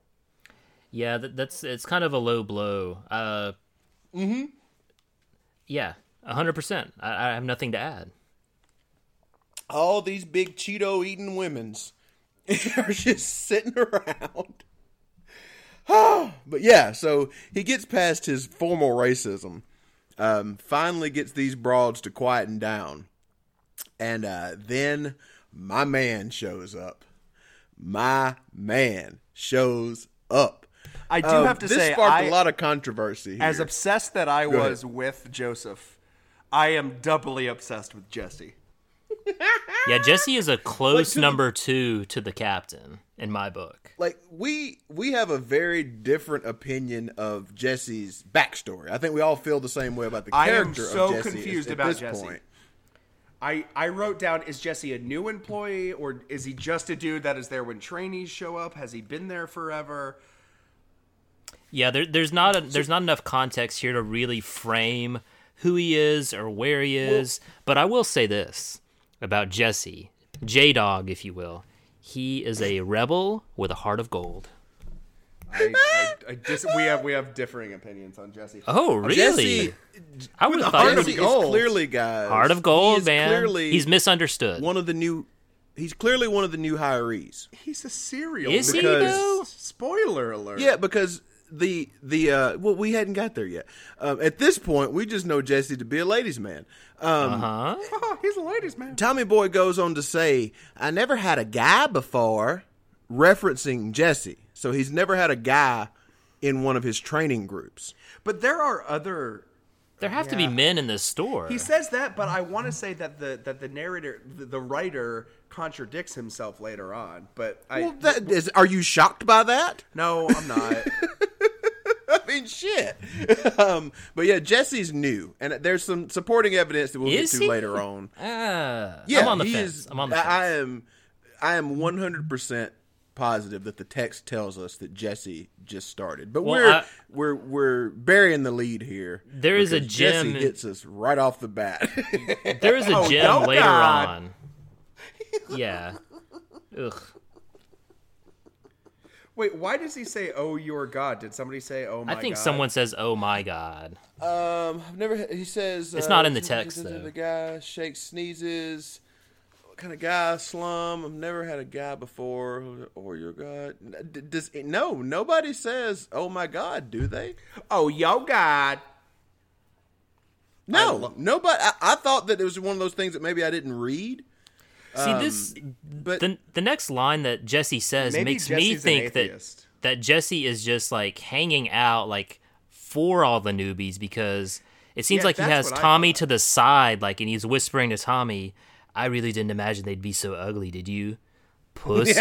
Yeah, that, that's it's kind of a low blow. Uh, mm-hmm. Yeah, hundred percent. I, I have nothing to add. all these big Cheeto eating women's are just sitting around. but yeah, so he gets past his formal racism, um, finally gets these broads to quieten down, and uh, then my man shows up. My man shows up. I do Um, have to this say, this sparked I, a lot of controversy. as obsessed that I Go ahead. was with Joseph, I am doubly obsessed with Jesse. Yeah, Jesse is a close to the- number two to the captain in my book. like we we have a very different opinion of Jesse's backstory. I think we all feel the same way about the I am character so of Jesse confused at about this Jesse. point. I, I wrote down is Jesse a new employee or is he just a dude that is there when trainees show up? Has he been there forever? Yeah, there, there's not a, there's not enough context here to really frame who he is or where he is. but I will say this about Jesse, J Dog, if you will. He is a rebel with a heart of gold. I, I, I dis- we have we have differing opinions on Jesse. Oh, really? Jesse, I would have heart thought of he was gold. is clearly, guys, heart of gold, is man. Clearly, He's misunderstood. one of the new. He's clearly one of the new hirees. He's a serial. Is he, though? Spoiler alert. Yeah, because the the uh well, we hadn't got there yet. Um, at this point, we just know Jesse to be a ladies' man. Um, Huh? Oh, he's a ladies man. Tommy Boy goes on to say, "I never had a guy before," referencing Jesse. So he's never had a guy in one of his training groups. But there are other. There have to be men in this store. He says that, but I want to say that the that the narrator, the, the writer, contradicts himself later on. But I Well, that is. Are you shocked by that? no, I'm not. I mean, shit. um, but yeah, Jesse's new, and there's some supporting evidence that we'll Is get to he? later on. Ah, Yeah, I'm on the he fence. is- I'm on the I- fence. I am, I am 100 percent positive that the text tells us that Jesse just started. But Well, we're I- we're we're burying the lead here. There is a because Jesse gem- hits us right off the bat. There is a Oh, gem no, later God. on. Yeah. Ugh. Wait, why does he say "Oh, your God"? Did somebody say "Oh my"? I think God? someone says, "Oh my God." um, I've never. He says It's uh, not in the text, though. The guy shakes, sneezes. What kind of guy? Slum. I've never had a guy before. Or your God. Does no? Nobody says, "Oh my God," do they? "Oh, yo, God." No, nobody. I, I thought that it was one of those things that maybe I didn't read. See um, this But the the next line that Jesse says makes me Jesse's an think that that Jesse is just like hanging out like for all the newbies because it seems Yeah, like he has Tommy to the side like and he's whispering to Tommy, "I really didn't imagine they'd be so ugly, did you?" Pussy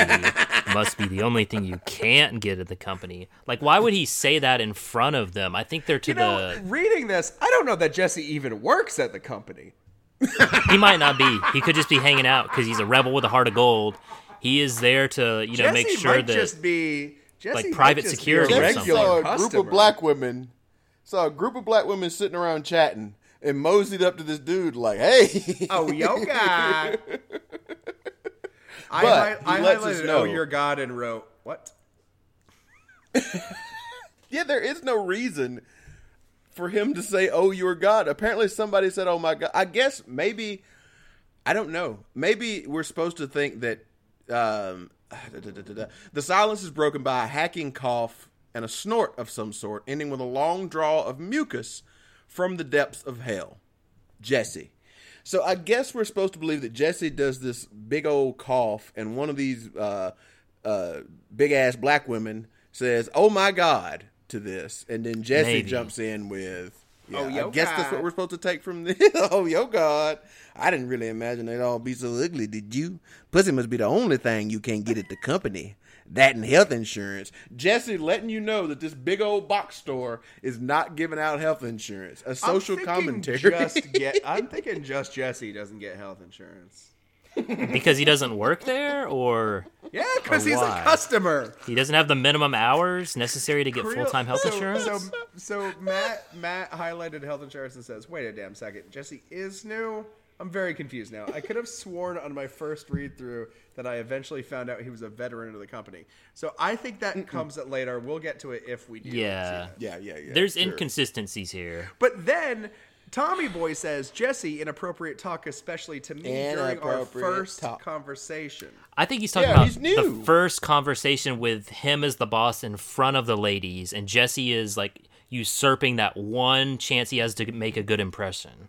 must be the only thing you can't get at the company. Like, why would he say that in front of them? I think they're to You know, the. reading this, I don't know that Jesse even works at the company. He might not be. He could just be hanging out because he's a rebel with a heart of gold. He is there to, you know, Jesse make sure might that just be Jesse like, might private just be a security or Jesse something. saw a group customer. of black women. Saw a group of black women sitting around chatting and moseyed up to this dude like, "Hey, Oh, yo, God. I, But I he lets us highlighted know. "Oh, your God" and wrote what? yeah." There is no reason for him to say, "Oh, your God." Apparently, somebody said, "Oh my God." I guess maybe I don't know. Maybe we're supposed to think that um, the silence is broken by a hacking cough and a snort of some sort, ending with a long draw of mucus from the depths of hell. Jesse. So I guess we're supposed to believe that Jesse does this big old cough, and one of these uh, uh, big ass black women says, "Oh my God!" to this, and then Jesse Maybe. jumps in with, yeah, Oh, yo, I guess that's what we're supposed to take from this. oh, yo, God. I didn't really imagine they'd all be so ugly, did you? Pussy must be the only thing you can't get at the company. That and health insurance. Jesse letting you know that this big old box store is not giving out health insurance. A social I'm commentary. Just get, I'm thinking just Jesse doesn't get health insurance. because he doesn't work there, or Yeah, because he's why? a customer. he doesn't have the minimum hours necessary to get Creel- full time health so, insurance. So, so Matt Matt highlighted health insurance and says, "Wait a damn second, Jesse is new." I'm very confused now. I could have sworn on my first read through that I eventually found out he was a veteran of the company. So I think that comes at later. We'll get to it if we do. yeah, yeah, yeah, yeah. there's sure. inconsistencies here. But then Tommy Boy says, "Jesse, inappropriate talk, especially to me during our first talk. conversation." I think he's talking Yeah, about he's new. the first conversation with him as the boss in front of the ladies, and Jesse is like usurping that one chance he has to make a good impression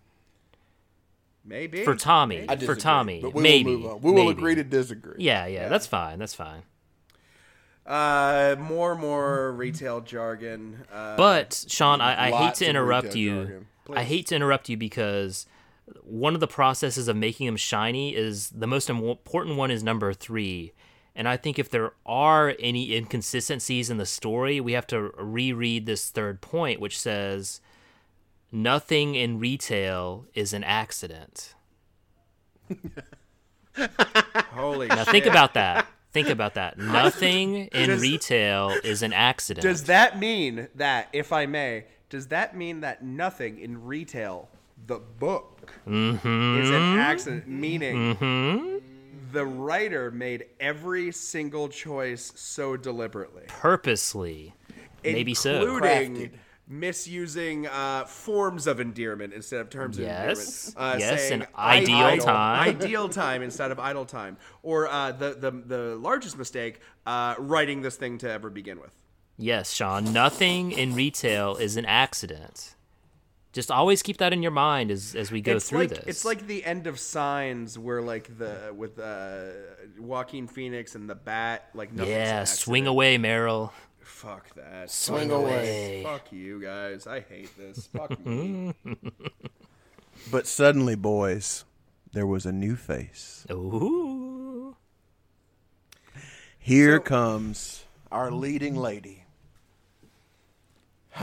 Maybe for Tommy. I For Tommy, but we maybe. will move on. We will maybe. agree to disagree. Yeah, yeah, that's fine. That's fine. Uh, more more retail jargon. Uh, But Sean, I, I hate to interrupt you. I hate to interrupt you because one of the processes of making them shiny is the most important one is number three. And I think if there are any inconsistencies in the story, we have to reread this third point, which says, "Nothing in retail is an accident." holy Now shit. think about that. Think about that. Nothing in Does- retail is an accident. Does that mean that, if I may, does that mean that nothing in retail, the book, Mm-hmm. is an accident? Meaning, the writer made every single choice so deliberately, purposely? Maybe so. including Crafted. Misusing uh, forms of endearment instead of terms Yes. of endearment. Uh, Yes, saying an ideal idle- time. ideal time instead of idle time, or uh, the the the largest mistake, uh, writing this thing to ever begin with. Yes, Sean. Nothing in retail is an accident. Just always keep that in your mind as as we go it's through like this. it's like the end of Signs, where like the with uh, Joaquin Phoenix and the bat, like yeah, swing away, Merrill. Fuck that. Swing Fuck away. this. Fuck you guys. I hate this. Fuck me. But suddenly, boys, there was a new face. Ooh. Here So- comes our leading lady.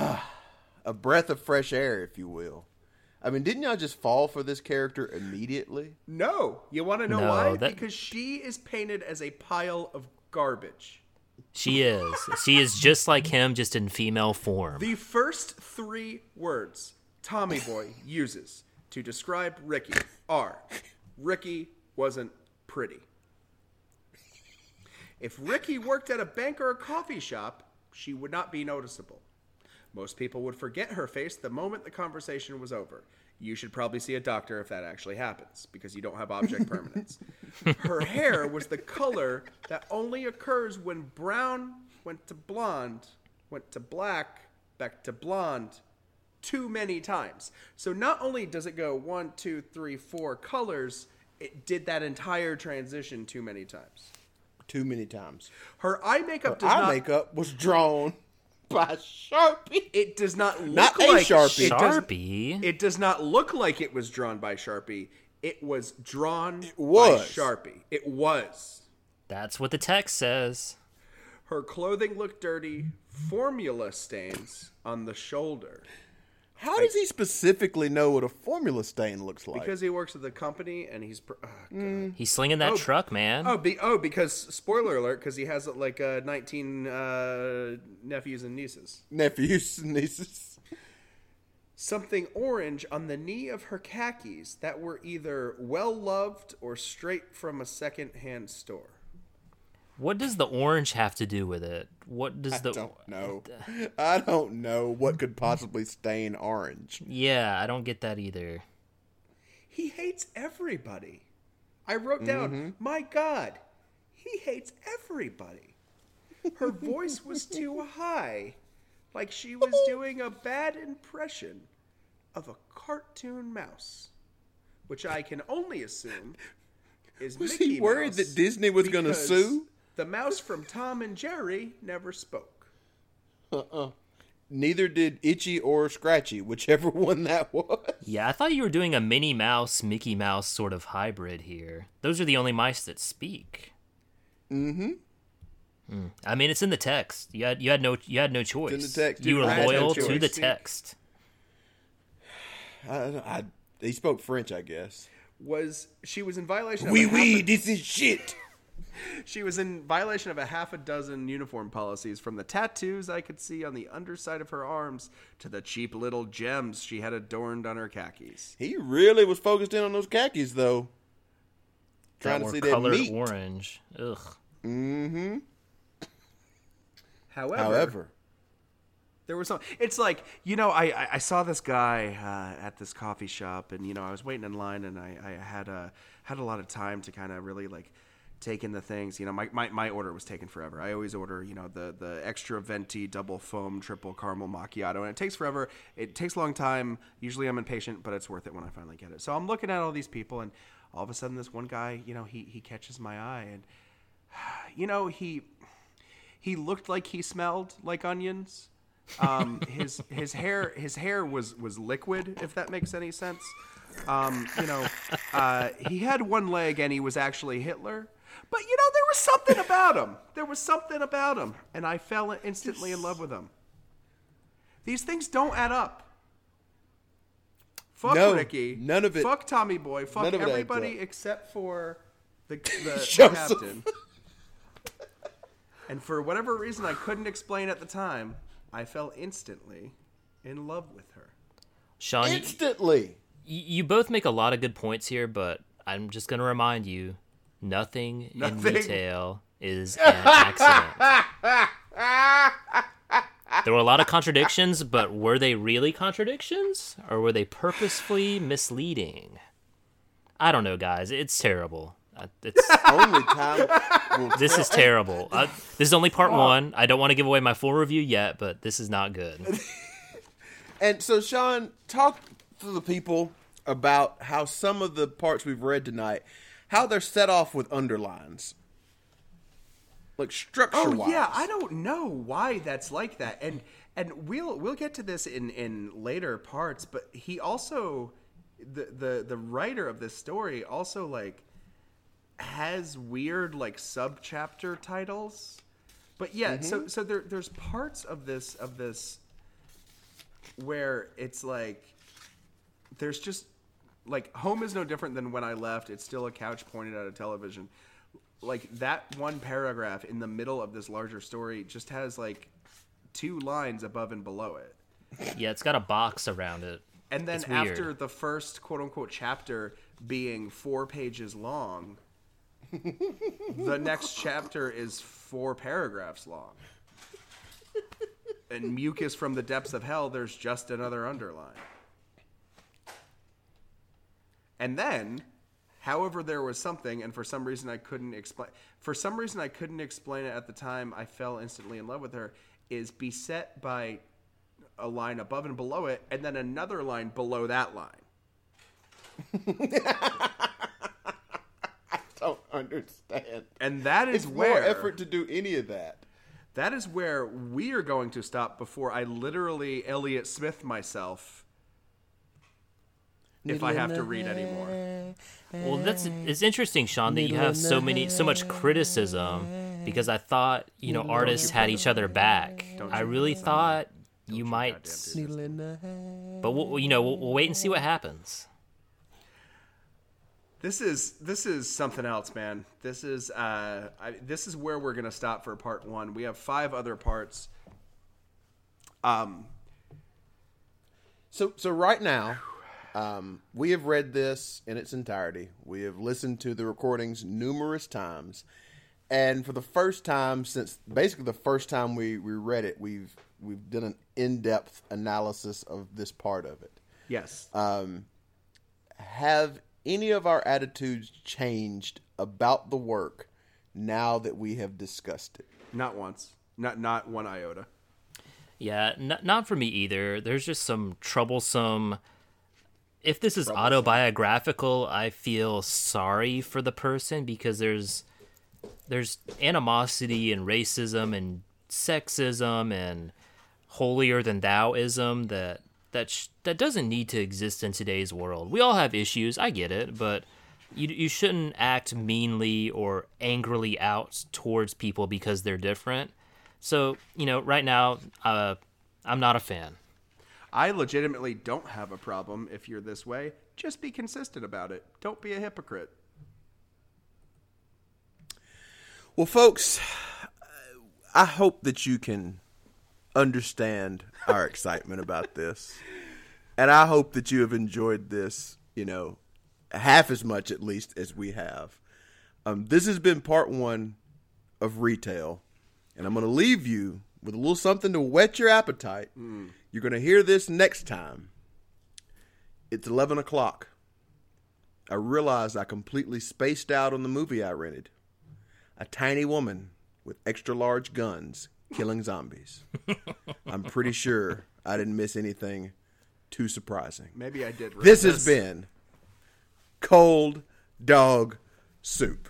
a breath of fresh air, if you will. I mean, didn't y'all just fall for this character immediately? No, you want to know No, why? that- Because she is painted as a pile of garbage. She is. She is just like him, just in female form. The first three words Tommy Boy uses to describe Ricky are Ricky wasn't pretty. If Ricky worked at a bank or a coffee shop, she would not be noticeable. Most people would forget her face the moment the conversation was over. You should probably see a doctor if that actually happens, because you don't have object permanence. Her hair was the color that only occurs when brown went to blonde, went to black, back to blonde, too many times. So not only does it go one, two, three, four colors, it did that entire transition too many times. Too many times. Her eye makeup does Our not. makeup was drawn by Sharpie. It does not look Not a like Sharpie. It does, Sharpie. it does not look like it was drawn by Sharpie. It was drawn it was. by Sharpie. It was. That's what the text says. Her clothing looked dirty. Formula stains on the shoulder How does he specifically know what a formula stain looks like? because he works at the company and he's. pr- oh, God. He's slinging that Oh. truck, man. Oh, be, oh, because spoiler alert, because he has like uh, 19 uh, nephews and nieces. nephews and nieces. Something orange on the knee of her khakis that were either well loved or straight from a second-hand store. What does the orange have to do with it? What does the I Don't know. I don't know what could possibly stain orange. Yeah, I don't get that either. He hates everybody. I wrote down, mm-hmm. my God, he hates everybody. Her voice was too high, like she was doing a bad impression of a cartoon mouse, which I can only assume is Mickey Mouse. Was Mickey he worried Mouse that Disney was going to sue? The mouse from Tom and Jerry never spoke. Uh-uh. Neither did Itchy or Scratchy, whichever one that was. Yeah, I thought you were doing a Minnie Mouse, Mickey Mouse sort of hybrid here. Those are the only mice that speak. Mm-hmm. Mm. I mean, it's in the text. You had you had no you had no choice. in the text, You were I had no loyal to the text. I, I, he spoke French, I guess. Was she was in violation? Of Oui, a oui, a- this is shit. She was in violation of a half a dozen uniform policies, from the tattoos I could see on the underside of her arms to the cheap little gems she had adorned on her khakis. He really was focused in on those khakis, though. That Trying to were see that meat. orange. Ugh. Mm-hmm. However, However, there was some. It's like you know, I I, I saw this guy uh, at this coffee shop, and you know, I was waiting in line, and I, I had a had a lot of time to kind of really like take in the things. You know, my, my my order was taken forever. I always order, you know, the the extra venti double foam triple caramel macchiato, and it takes forever. It takes a long time. Usually, I'm impatient, but it's worth it when I finally get it. So I'm looking at all these people, and all of a sudden, this one guy, you know, he he catches my eye, and you know, he he looked like he smelled like onions. Um, his his hair his hair was was liquid, if that makes any sense. Um, you know, uh, he had one leg and he was actually Hitler. But you know, there was something about him. There was something about him, and I fell instantly in love with him. These things don't add up. Fuck No, Ricky. none of it- Fuck Tommy Boy. Fuck none of it adds everybody except for the, the, the captain. And for whatever reason I couldn't explain at the time, I fell instantly in love with her. Sean, you, instantly. you both make a lot of good points here, but I'm just gonna remind you, nothing, in Nothing. retail is an accident. there were a lot of contradictions, but were they really contradictions, or were they purposefully misleading? I don't know, guys. It's terrible. Uh, It's Only time. this is terrible. Uh, this is only part one. I don't want to give away my full review yet, but this is not good. And so, Sean, talk to the people about how some of the parts we've read tonight, how they're set off with underlines, like structure Oh yeah, I don't know why that's like that, and and we'll we'll get to this in in later parts. But he also, the the the writer of this story also like has weird like sub chapter titles. But yeah, mm-hmm. so so there there's parts of this of this where it's like there's just like home is no different than when I left. It's still a couch pointed at a television. Like that one paragraph in the middle of this larger story just has like two lines above and below it. Yeah, it's got a box around it. And then after the first quote unquote chapter being four pages long, the next chapter is four paragraphs long. And mucus from the depths of hell, there's just another underline. And then, however, there was something, and for some reason I couldn't explain. For some reason I couldn't explain it at the time. I fell instantly in love with her. Is beset by a line above and below it, and then another line below that line. I don't understand. And that is It's where more effort to do any of that. that is where we are going to stop before I literally Elliott Smith myself. If I have to read anymore. Well, that's it's interesting, Sean, that you have so many so much criticism because I thought you know artists had each other back. I really thought you might, but we'll, you know we'll, we'll wait and see what happens. This is this is something else, man. This is uh, I, this is where we're gonna stop for part one. We have five other parts. Um, So, so right now, um, we have read this in its entirety. We have listened to the recordings numerous times, and for the first time since basically the first time we, we read it, we've we've done an in depth analysis of this part of it. yes. Have any of our attitudes changed about the work now that we have discussed it? not once. Not not one iota. Yeah, n- not for me either. There's just some troublesome. If this is autobiographical, I feel sorry for the person because there's there's animosity and racism and sexism and holier than thouism that that sh- that doesn't need to exist in today's world. We all have issues, I get it, but you you shouldn't act meanly or angrily out towards people because they're different. So you know, right now, uh, I'm not a fan. I legitimately don't have a problem if you're this way. Just be consistent about it. Don't be a hypocrite. Well, folks, I hope that you can understand our excitement about this. And I hope that you have enjoyed this, you know, half as much at least as we have. Um, this has been part one of retail. And I'm going to leave you with a little something to whet your appetite. You're going to hear this next time. It's 11 o'clock. I realize I completely spaced out on the movie I rented a tiny woman with extra large guns killing zombies. I'm pretty sure I didn't miss anything too surprising. Maybe I did. This has been Cold Dog Soup.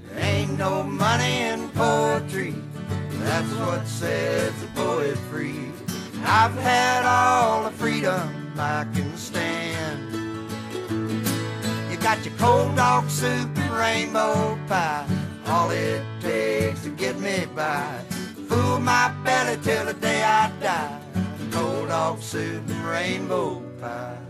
There ain't no money in poetry. That's what sets the poet free. I've had all the freedom I can stand. You got your cold dog soup and rainbow pie. All it takes to get me by. Fool my belly till the day I die. Cold dog soup and rainbow pie.